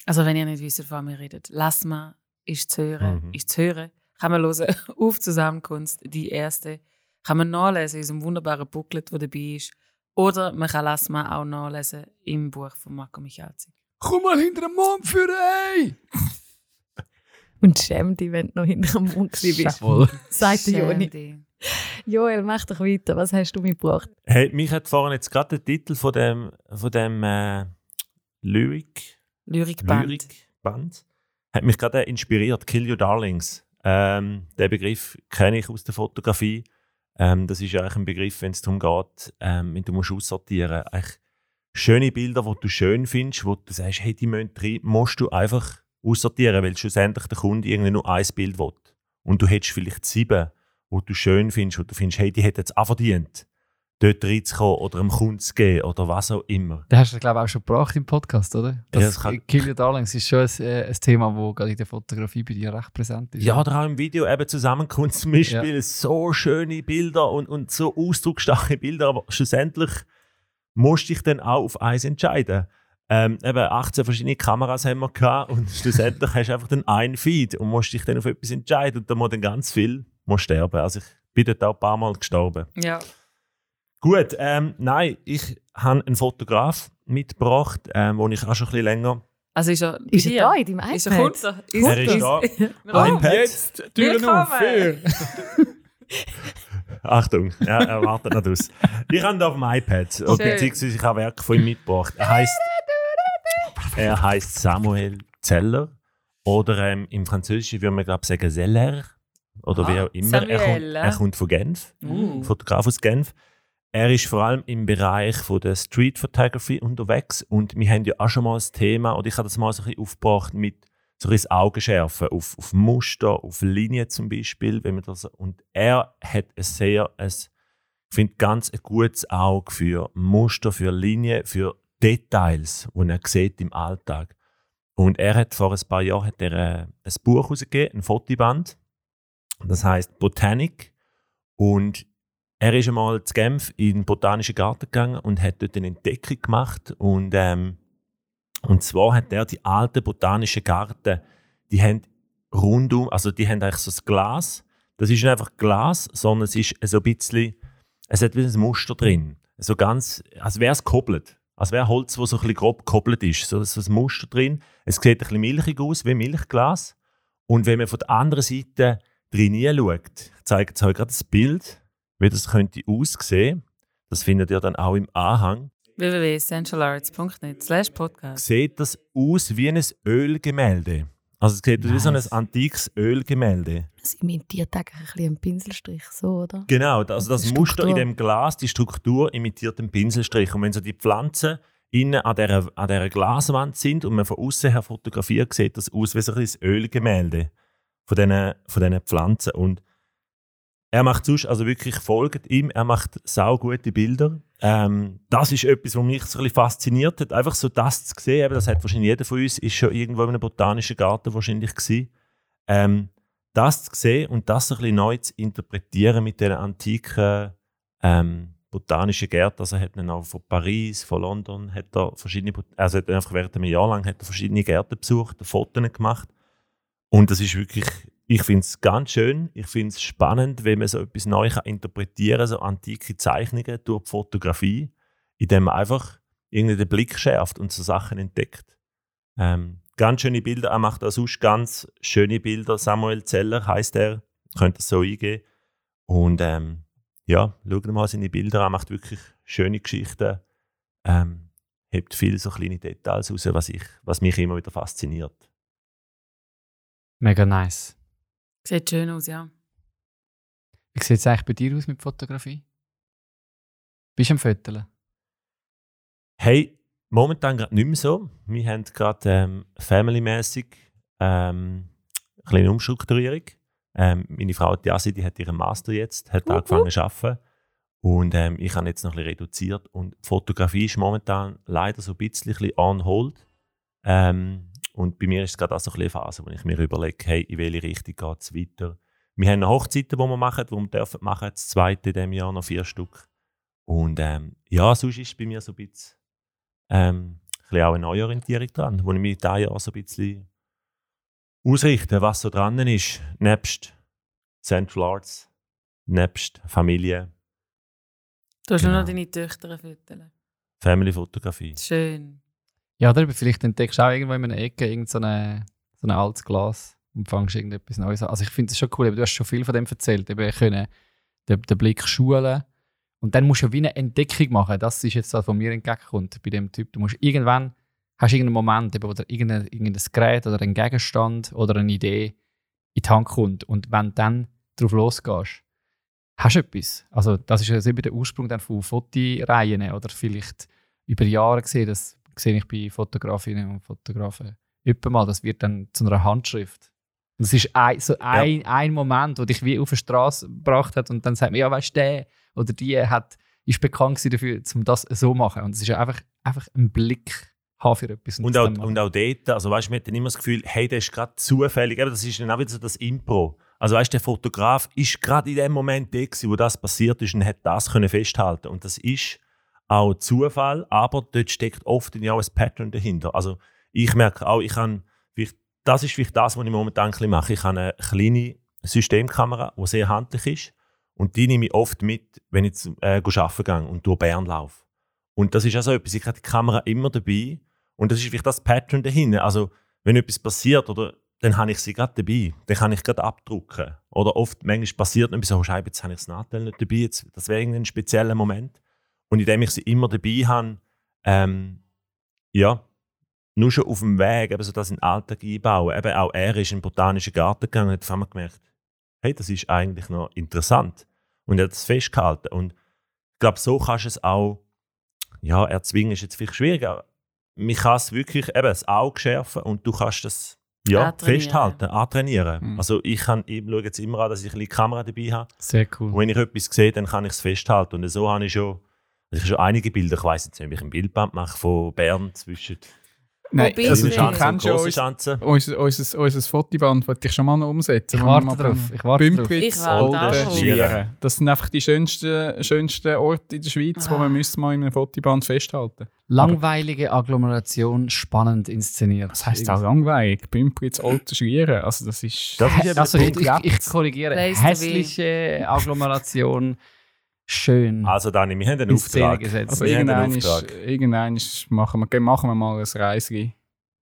Also wenn ihr nicht wisst, wovon wir reden, lass mal, ist zu hören, Mhm. ist zu hören. Kann man hören auf Zusammenkunft, die erste. Kann man nachlesen in unserem wunderbaren Booklet, das dabei ist. Oder man kann lass mal auch nachlesen im Buch von Marco Michalzik. Komm mal hinter den Mond für ey! Und schäm dich, wenn du noch hinter dem Mund gewesen bist. Jawohl. Sagt der Joni. Joel, mach doch weiter. Was hast du mitgebracht? Hey, mich hat vorhin jetzt gerade der Titel von dem, von dem äh, Lyric, Lyrikband. Lyrikband hat mich gerade inspiriert. Kill Your Darlings. Ähm, den Begriff kenne ich aus der Fotografie. Ähm, das ist ja eigentlich ein Begriff, wenn es darum geht, ähm, wenn du musst aussortieren musst. Schöne Bilder, die du schön findest, wo du sagst, hey, die müssen rein, musst du einfach aussortieren, weil schlussendlich der Kunde irgendwie nur ein Bild will. Und du hättest vielleicht sieben, wo du schön findest, wo du findest, hey, die hätten es auch verdient, dort reinzukommen oder einem Kunden zu geben oder was auch immer. Das hast du, glaube ich, auch schon gebracht im Podcast, oder? Das, Ja, das kann- Your Darlings ist schon ein, äh, ein Thema, das gerade in der Fotografie bei dir recht präsent ist. Ja, oder auch im Video eben Zusammenkunft zum Beispiel. So schöne Bilder und, und so ausdrucksstarke Bilder, aber schlussendlich musst du dich dann auch auf eins entscheiden. Ähm, eben 18 verschiedene Kameras haben wir gehabt und schlussendlich hast du einfach dann einen Feed und musst dich dann auf etwas entscheiden und da muss dann ganz viel muss sterben. Also ich bin dort auch ein paar Mal gestorben. Ja. Gut, ähm, nein, ich habe einen Fotograf mitgebracht, ähm, wo ich auch schon ein bisschen länger... Also ist er, Ist er da in deinem iPad? Ist er kommt er? Er ist da. Oh, iPad. Jetzt Türen auf für. Achtung, ja, er wartet noch aus. Ich habe ihn auf dem iPad, beziehungsweise ich habe Werk von ihm mitgebracht. Er heißt, er heißt Samuel Zeller oder ähm, im Französischen würde man glaube sagen Zeller oder wie Ah, auch immer. Er kommt, er kommt von Genf, Uh. Fotograf aus Genf. Er ist vor allem im Bereich von der Street Photography unterwegs und wir haben ja auch schon mal das Thema, oder ich habe das mal so ein bisschen aufgebracht mit so ein Augenschärfen auf, auf Muster, auf Linien zum Beispiel. Wenn man das, und er hat ein sehr, ein, ich finde, ganz ein gutes Auge für Muster, für Linien, für Details, die er sieht im Alltag. Und er hat vor ein paar Jahren hat er, äh, ein Buch herausgegeben, ein Fotoband. Das heißt Botanic. Und er ist einmal zu Genf in den Botanischen Garten gegangen und hat dort eine Entdeckung gemacht. Und, ähm, und zwar hat er die alten botanischen Garten, die haben rundum, also die haben eigentlich so ein Glas. Das ist nicht einfach Glas, sondern es ist so ein bisschen, es hat ein Muster drin. So ganz, als wäre es gekoppelt. Als wäre Holz, das so ein bisschen grob gekoppelt ist. So, so ein Muster drin. Es sieht ein bisschen milchig aus, wie Milchglas. Und wenn man von der anderen Seite drin schaut, zeigt es euch gerade das Bild, wie das könnte aussehen. Das findet ihr dann auch im Anhang. www.essentialarts.net slash podcast. Sieht das aus wie ein Ölgemälde. Also es sieht aus wie so ein Nice. antikes Ölgemälde. Es imitiert eigentlich ein bisschen einen Pinselstrich, so, oder? Genau, also das Die Muster in Struktur. dem Glas, die Struktur imitiert den Pinselstrich. Und wenn so die Pflanzen innen an dieser, an dieser Glaswand sind und man von außen her fotografiert, sieht das aus wie so ein Ölgemälde von diesen, von diesen Pflanzen. Und er macht sonst, also wirklich folgt ihm, er macht saugute Bilder. Ähm, das ist etwas, was mich so ein bisschen fasziniert hat, einfach so das zu sehen. Eben, das hat wahrscheinlich jeder von uns, ist schon irgendwo in einem botanischen Garten wahrscheinlich gewesen. Ähm, das zu sehen und das ein bisschen neu zu interpretieren mit diesen antiken ähm, botanischen Gärten. Also hat dann auch von Paris, von London, hat er verschiedene, also hat einfach während einem Jahr lang hat er verschiedene Gärten besucht, Fotos gemacht. Und das ist wirklich, ich finde es ganz schön, ich finde es spannend, wenn man so etwas neu kann interpretieren so antike Zeichnungen durch die Fotografie, indem man einfach irgendwie den Blick schärft und so Sachen entdeckt. Ähm, ganz schöne Bilder, er macht auch sonst ganz schöne Bilder. Samuel Zeller heißt er, könnt ihr so eingeben. Und ähm, ja, schaut mal seine Bilder an, macht wirklich schöne Geschichten. Ähm, hebt viel so kleine Details raus, was, ich, was mich immer wieder fasziniert. Mega nice. Sieht schön aus, ja. Wie sieht es eigentlich bei dir aus mit Fotografie? Bist du am Föteln? Hey, momentan gerade nicht mehr so. Wir haben gerade ähm, familymäßig ähm, eine kleine Umstrukturierung. Ähm, meine Frau Jasi, die hat ihren Master jetzt, hat angefangen zu arbeiten. Und ähm, ich habe jetzt noch ein bisschen reduziert. Und die Fotografie ist momentan leider so ein bisschen, ein bisschen on hold. Ähm, und bei mir ist es gerade auch so eine Phase, wo ich mir überlege, hey, in welche Richtung geht es weiter. Wir haben noch Hochzeiten, die wir machen, die wir dürfen machen. Das zweite in diesem Jahr noch vier Stück. Und ähm, ja, sonst ist bei mir so ein bisschen, ähm, ein bisschen auch eine Neuorientierung dran, wo ich mich dieses Jahr so ein bisschen ausrichte, was so dran ist, nebst Central Arts, nebst Familie, Du hast nur noch Genau. deine Töchter füttern. Family-Fotografie. Schön. Ja, oder vielleicht entdeckst du auch irgendwo in einer Ecke irgend so, eine, so ein altes Glas und fängst irgendetwas Neues an. Also ich finde es schon cool, du hast schon viel von dem erzählt, eben können den, den Blick schulen und dann musst du wie eine Entdeckung machen. Das ist jetzt das, was mir entgegenkommt bei dem Typ. Du musst irgendwann, hast irgendeinen Moment, eben, wo dir irgendein, irgendein Gerät oder ein Gegenstand oder eine Idee in die Hand kommt und wenn du dann drauf losgehst, hast du etwas. Also das ist so eben der Ursprung dann von Fotoreihen oder vielleicht über Jahre gesehen, das sehe ich bei Fotografinnen und Fotografen öppe mal, das wird dann zu einer Handschrift. Und das ist ein, so ein, ein Moment, wo dich wie auf die Straße gebracht hat und dann sagt man, ja, weißt du, der oder die hat, ist bekannt dafür, um das so zu machen. Und es ist ja einfach, einfach ein Blick für etwas. Und das auch, und auch dort, also weißt, man hat dann immer das Gefühl, hey, der ist gerade zufällig. Eben, das ist dann auch wieder so das Impro. Also weißt, der Fotograf ist gerade in dem Moment der, wo das passiert ist und hat das können festhalten. Und das ist auch Zufall, aber dort steckt oft ja auch ein Pattern dahinter. Also ich merke auch, ich kann, das ist vielleicht das, was ich momentan mache. Ich habe eine kleine Systemkamera, die sehr handlich ist und die nehme ich oft mit, wenn ich äh, arbeiten gehe und durch Bern laufe. Und das ist also etwas, ich habe die Kamera immer dabei und das ist vielleicht das Pattern dahinter. Also wenn etwas passiert oder dann habe ich sie gerade dabei. Dann kann ich gerade abdrucken. Oder oft, manchmal passiert etwas, oh Scheibe, jetzt habe ich das Nadel nicht dabei. Jetzt, das wäre ein spezieller Moment. Und indem ich sie immer dabei habe, ähm, ja, nur schon auf dem Weg, eben so das in den Alltag einbauen. Eben auch er ist in den Botanischen Garten gegangen und hat auf einmal gemerkt, hey, das ist eigentlich noch interessant. Und er hat es festgehalten. Und ich glaube, so kannst du es auch, ja, erzwingen ist jetzt vielleicht schwierig, aber man kann es wirklich eben das Auge schärfen und du kannst das ja, Antrainieren. festhalten, antrainieren. Mhm. Also ich, kann, ich schaue jetzt immer an, dass ich ein bisschen die Kamera dabei habe. Sehr cool. Und wenn ich etwas sehe, dann kann ich es festhalten. Und so habe ich schon, ich habe schon einige Bilder, ich weiß jetzt nicht, ob ich ein Bildband mache von Bern zwischen Nein, also du? du Schanze und kennst uns, Schanze. unser, unser, unser Fotoband, wollte ich schon mal noch umsetzen. Ich warte mal drauf, ich warte drauf. Bümplitz Ich warte Olden auch. schlieren. Das sind einfach die schönsten, schönsten Orte in der Schweiz, wo Ah. man müsste mal in einem Fotoband festhalten. Langweilige Agglomeration, spannend inszeniert. Das heisst auch langweilig. Bümplitz Olden schlieren. Also das ist... Das ist Also ich, ich, ich korrigiere. Hässliche Agglomeration, schön Also Dani, wir haben einen Szene Auftrag. gesetzt. Also Wir haben irgendwann, einen ist, Auftrag. irgendwann ist, machen, wir, machen wir mal ein Reisli.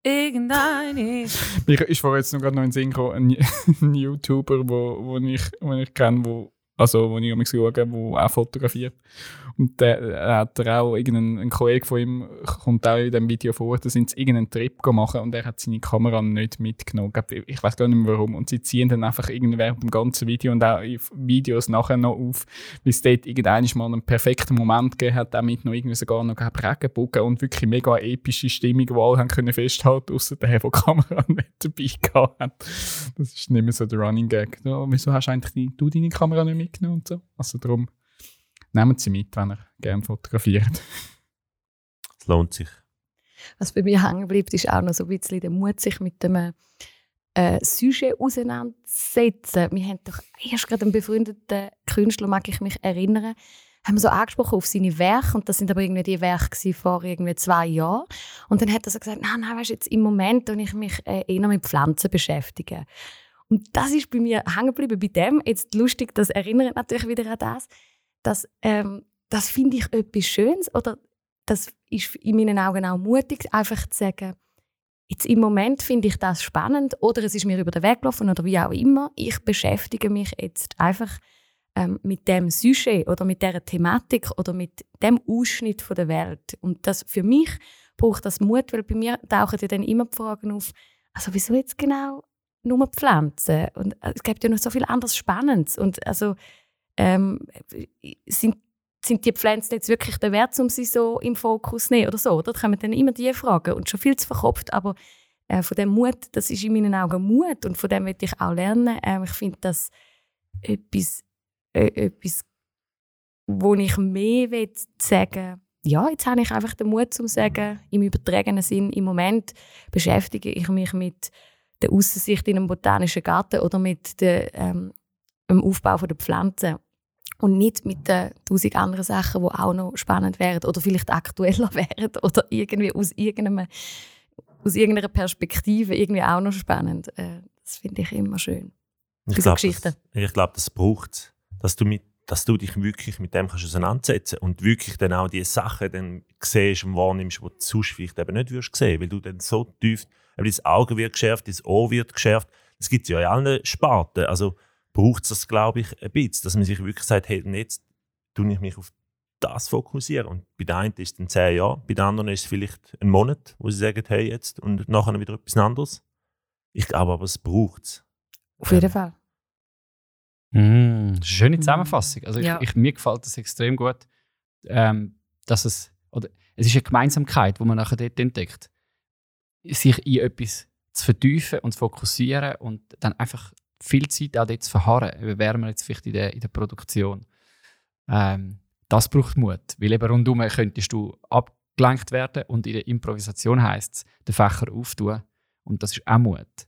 Irgendeine. Mir ist vor jetzt noch gerade noch in den Sinn gekommen, ein, ein YouTuber, wo, wo ich, wo ich kenne, wo, also wo ich mich schaue, der auch fotografiert. Und der, hat auch, irgendein ein Kollege von ihm kommt auch in dem Video vor, da sind sie irgendeinen Trip machen und er hat seine Kamera nicht mitgenommen. Ich, weiß gar nicht mehr warum. Und sie ziehen dann einfach während dem ganzen Video und auch Videos nachher noch auf, wie es dort irgendwann mal einen perfekten Moment gegeben hat, auch mit noch irgendwie sogar noch Regenbogen und wirklich mega epische Stimmung, die alle haben können festhalten, außer der, der die Kamera nicht dabei hat. Das ist nicht mehr so der Running Gag. Ja, wieso hast du eigentlich die, du deine Kamera nicht mitgenommen und so? Also darum, nehmt sie mit, wenn ihr gerne fotografiert. Es lohnt sich. Was bei mir hängen bleibt, ist auch noch so ein bisschen der Mut, sich mit dem äh, Sujet auseinanderzusetzen. Wir haben doch erst gerade einen befreundeten Künstler, mag ich mich erinnern, haben wir so angesprochen auf seine Werke und das sind aber irgendwie die Werke vor irgendwie zwei Jahren. Und dann hat er so gesagt, nein, nein, weißt du, jetzt im Moment und ich mich äh, eher mit Pflanzen beschäftigen. Und das ist bei mir hängen geblieben bei dem. Jetzt lustig, das erinnert natürlich wieder an das, dass ähm, das finde ich etwas Schönes oder das ist in meinen Augen auch mutig, einfach zu sagen, jetzt im Moment finde ich das spannend oder es ist mir über den Weg gelaufen oder wie auch immer. Ich beschäftige mich jetzt einfach ähm, mit dem Sujet oder mit der Thematik oder mit dem Ausschnitt von der Welt. Und das für mich braucht das Mut, weil bei mir tauchen ja dann immer die Fragen auf, also wieso jetzt genau nur Pflanzen? Und äh, es gibt ja noch so viel anderes Spannendes. Und also ähm, sind sind die Pflanzen jetzt wirklich der Wert, um sie so im Fokus zu nehmen oder so? Da kommen dann immer diese Fragen und schon viel zu verkopft. Aber äh, von dem Mut, das ist in meinen Augen Mut und von dem will ich auch lernen. Ähm, ich finde das etwas, äh, etwas, wo ich mehr will sagen ja, jetzt habe ich einfach den Mut zum sagen, im übertragenen Sinn, im Moment beschäftige ich mich mit der Aussicht in einem botanischen Garten oder mit der, ähm, dem Aufbau der Pflanzen und nicht mit den tausend anderen Sachen, die auch noch spannend wären oder vielleicht aktueller wären oder irgendwie aus, irgendeinem, aus irgendeiner Perspektive irgendwie auch noch spannend. Äh, das finde ich immer schön. Ich glaube, das, ich glaube, das braucht dass du, mit, dass du dich wirklich mit dem kannst auseinandersetzen und wirklich dann auch die Sachen dann siehst und wahrnimmst, die du sonst vielleicht eben nicht würdest sehen, weil du dann so tief, eben dein Auge wird geschärft, dein Ohr wird geschärft. Das gibt es ja in allen Sparten. Also braucht es das, glaube ich, ein bisschen, dass man sich wirklich sagt, hey, jetzt tue ich mich auf das fokussieren. Und bei der einen ist es dann zehn Jahre, bei der anderen ist es vielleicht ein Monat, wo sie sagen, hey, jetzt und nachher wieder etwas anderes. Ich glaube aber, es braucht es. Auf jeden Fall. Mm, schöne Zusammenfassung. Also ich, Ja. ich, mir gefällt das extrem gut, ähm, dass es, oder es ist eine Gemeinsamkeit, die man nachher dort entdeckt. Sich in etwas zu vertiefen und zu fokussieren und dann einfach viel Zeit auch dort zu verharren. Eben Wären wir jetzt vielleicht in der, in der Produktion. Ähm, das braucht Mut, weil eben rundum könntest du abgelenkt werden und in der Improvisation heisst es, den Fächer auftun und das ist auch Mut.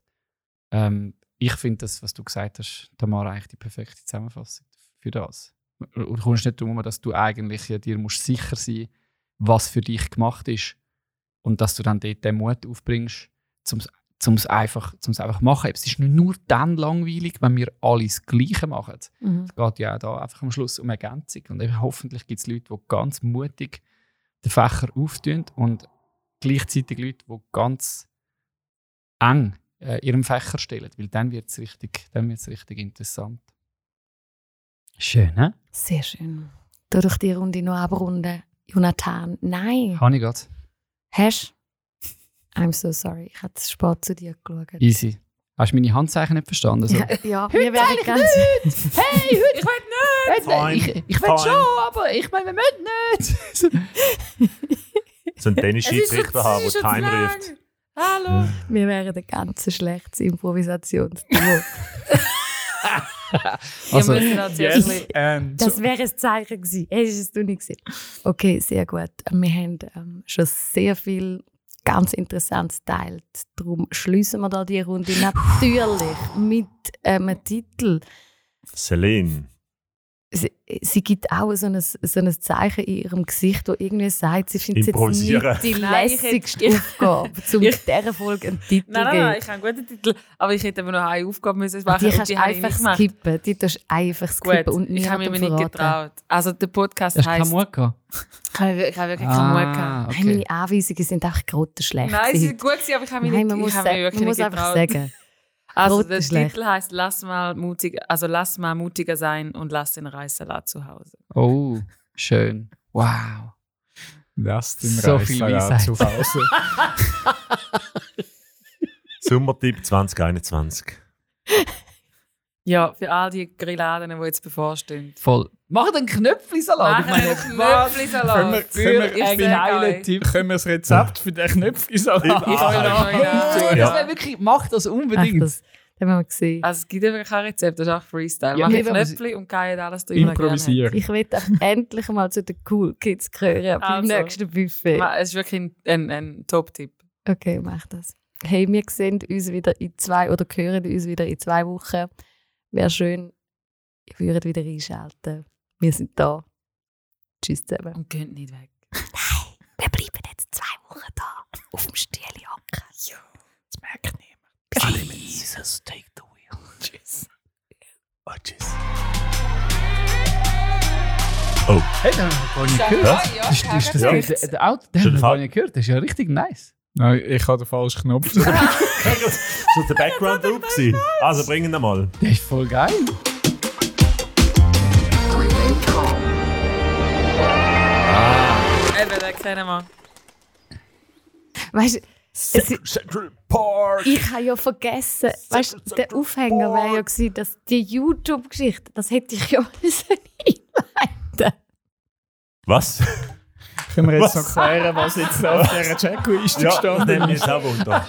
Ähm, ich finde das, was du gesagt hast, Tamara, eigentlich die perfekte Zusammenfassung für das. Du kommst nicht darum, dass du eigentlich ja, dir musst sicher sein was für dich gemacht ist. Und dass du dann dort den Mut aufbringst, um es einfach, zum's einfach machen. Es ist nicht nur dann langweilig, wenn wir alles Gleiche machen. Mhm. Es geht ja auch da einfach am Schluss um Ergänzung. Und eben hoffentlich gibt es Leute, die ganz mutig den Fächer auftun und gleichzeitig Leute, die ganz eng äh, ihrem Fächer stellen. Weil dann wird es richtig, dann wird's richtig interessant. Schön, ne? Sehr schön. Durch die Runde noch abrunden. Jonathan, nein. Habe ich gerade. Hast I'm so sorry. Ich habe zu spät zu dir geschaut. Easy. Hast du meine Handzeichen nicht verstanden? So? Ja, ja wir wären ganz... Hey, heute ich will nicht! Fein, Ich, ich will schon, aber ich meine, wir müssen nicht! So einen Tennisschiedsrichter haben, der Time ruft. Hallo. Wir wären ein ganz schlechtes Improvisationsduo. Also, ein bisschen- and Das wäre ein Zeichen gewesen. Hast du es nicht gesehen? Okay, sehr gut. Wir haben ähm, schon sehr viel ganz Interessantes geteilt. Darum schließen wir da die Runde natürlich mit ähm, einem Titel. Celine. Sie, sie gibt auch so ein, so ein Zeichen in ihrem Gesicht, wo irgendwie sagt, sie findet es jetzt nicht die Nein, lässigste Aufgabe, um Ich- dieser Folge einen Titel Nein, zu nein, geben. nein, ich habe einen guten Titel, aber ich hätte aber noch eine Aufgabe müssen machen die kannst du habe ich einfach skippen. Die du einfach skippen Gut, und ich habe mir niemandem nicht getraut. Also der Podcast hast du keinen. Mut gehabt? Ich habe wirklich, ich habe wirklich keinen Mut gehabt. Ah, Nein, okay. meine Anweisungen sind einfach grottenschlecht. Nein, sie sind gut, gewesen, aber ich habe mich Nein, nicht, muss, ich habe sa- mir wirklich man muss nicht einfach getraut. sagen. Also der. Titel heißt Lass mal mutig, also lass mal mutiger sein und lass den Reissalat zu Hause. Oh, schön. Wow. lass den So viel Reissalat zu Hause. Sommertipp 2021. Ja, für all die Grilladen, die jetzt bevorstehen. Voll. Mach den Knöpflisalat. Machen wir einen Können Knöpflisalat. wir- können wir einen euch. Tipp? Können wir das Rezept für den Knöpflisalat? Ja. Das wäre wirklich, mach das unbedingt. das, das haben wir gesehen. Also es gibt einfach kein Rezept, das ist auch Freestyle. Ja, Mach aber Knöpfchen und gehe alles drin. Improvisieren. Ich will endlich mal zu den Cool Kids gehören beim Also. nächsten Buffet. Es ist wirklich ein, ein, ein Top-Tipp. Okay, mach das. Hey, wir sehen uns wieder in zwei oder hören uns wieder in zwei Wochen. Wäre schön, ihr würdet wieder einschalten. Wir sind da. Tschüss zusammen. Und geht nicht weg. Wir bleiben jetzt zwei Wochen da. Auf dem Stiel hocken. Ja. Das merkt niemand. Jesus, take the wheel. Tschüss. Oh, tschüss. Hey, den haben wir gar nicht gehört. Das ist, das ist, das, Ja. der, der, der Auto, den Schon haben wir Fall. gar nicht gehört. Das ist ja richtig nice. Nein, ich habe den falschen Knopf. Das war der Background-Loop. gewesen. Also bringen wir mal. Der ist voll geil. Eben, den kennen wir. Weißt du, es, Central Park. ich habe ja vergessen, weißt, du, der Aufhänger wäre ja gewesen, dass die YouTube-Geschichte, das hätte ich ja müssen einleiten. Was? Können wir jetzt Was? noch klären, was jetzt auf dieser Checkliste Ja, gestanden das ist? jetzt auch Wunder.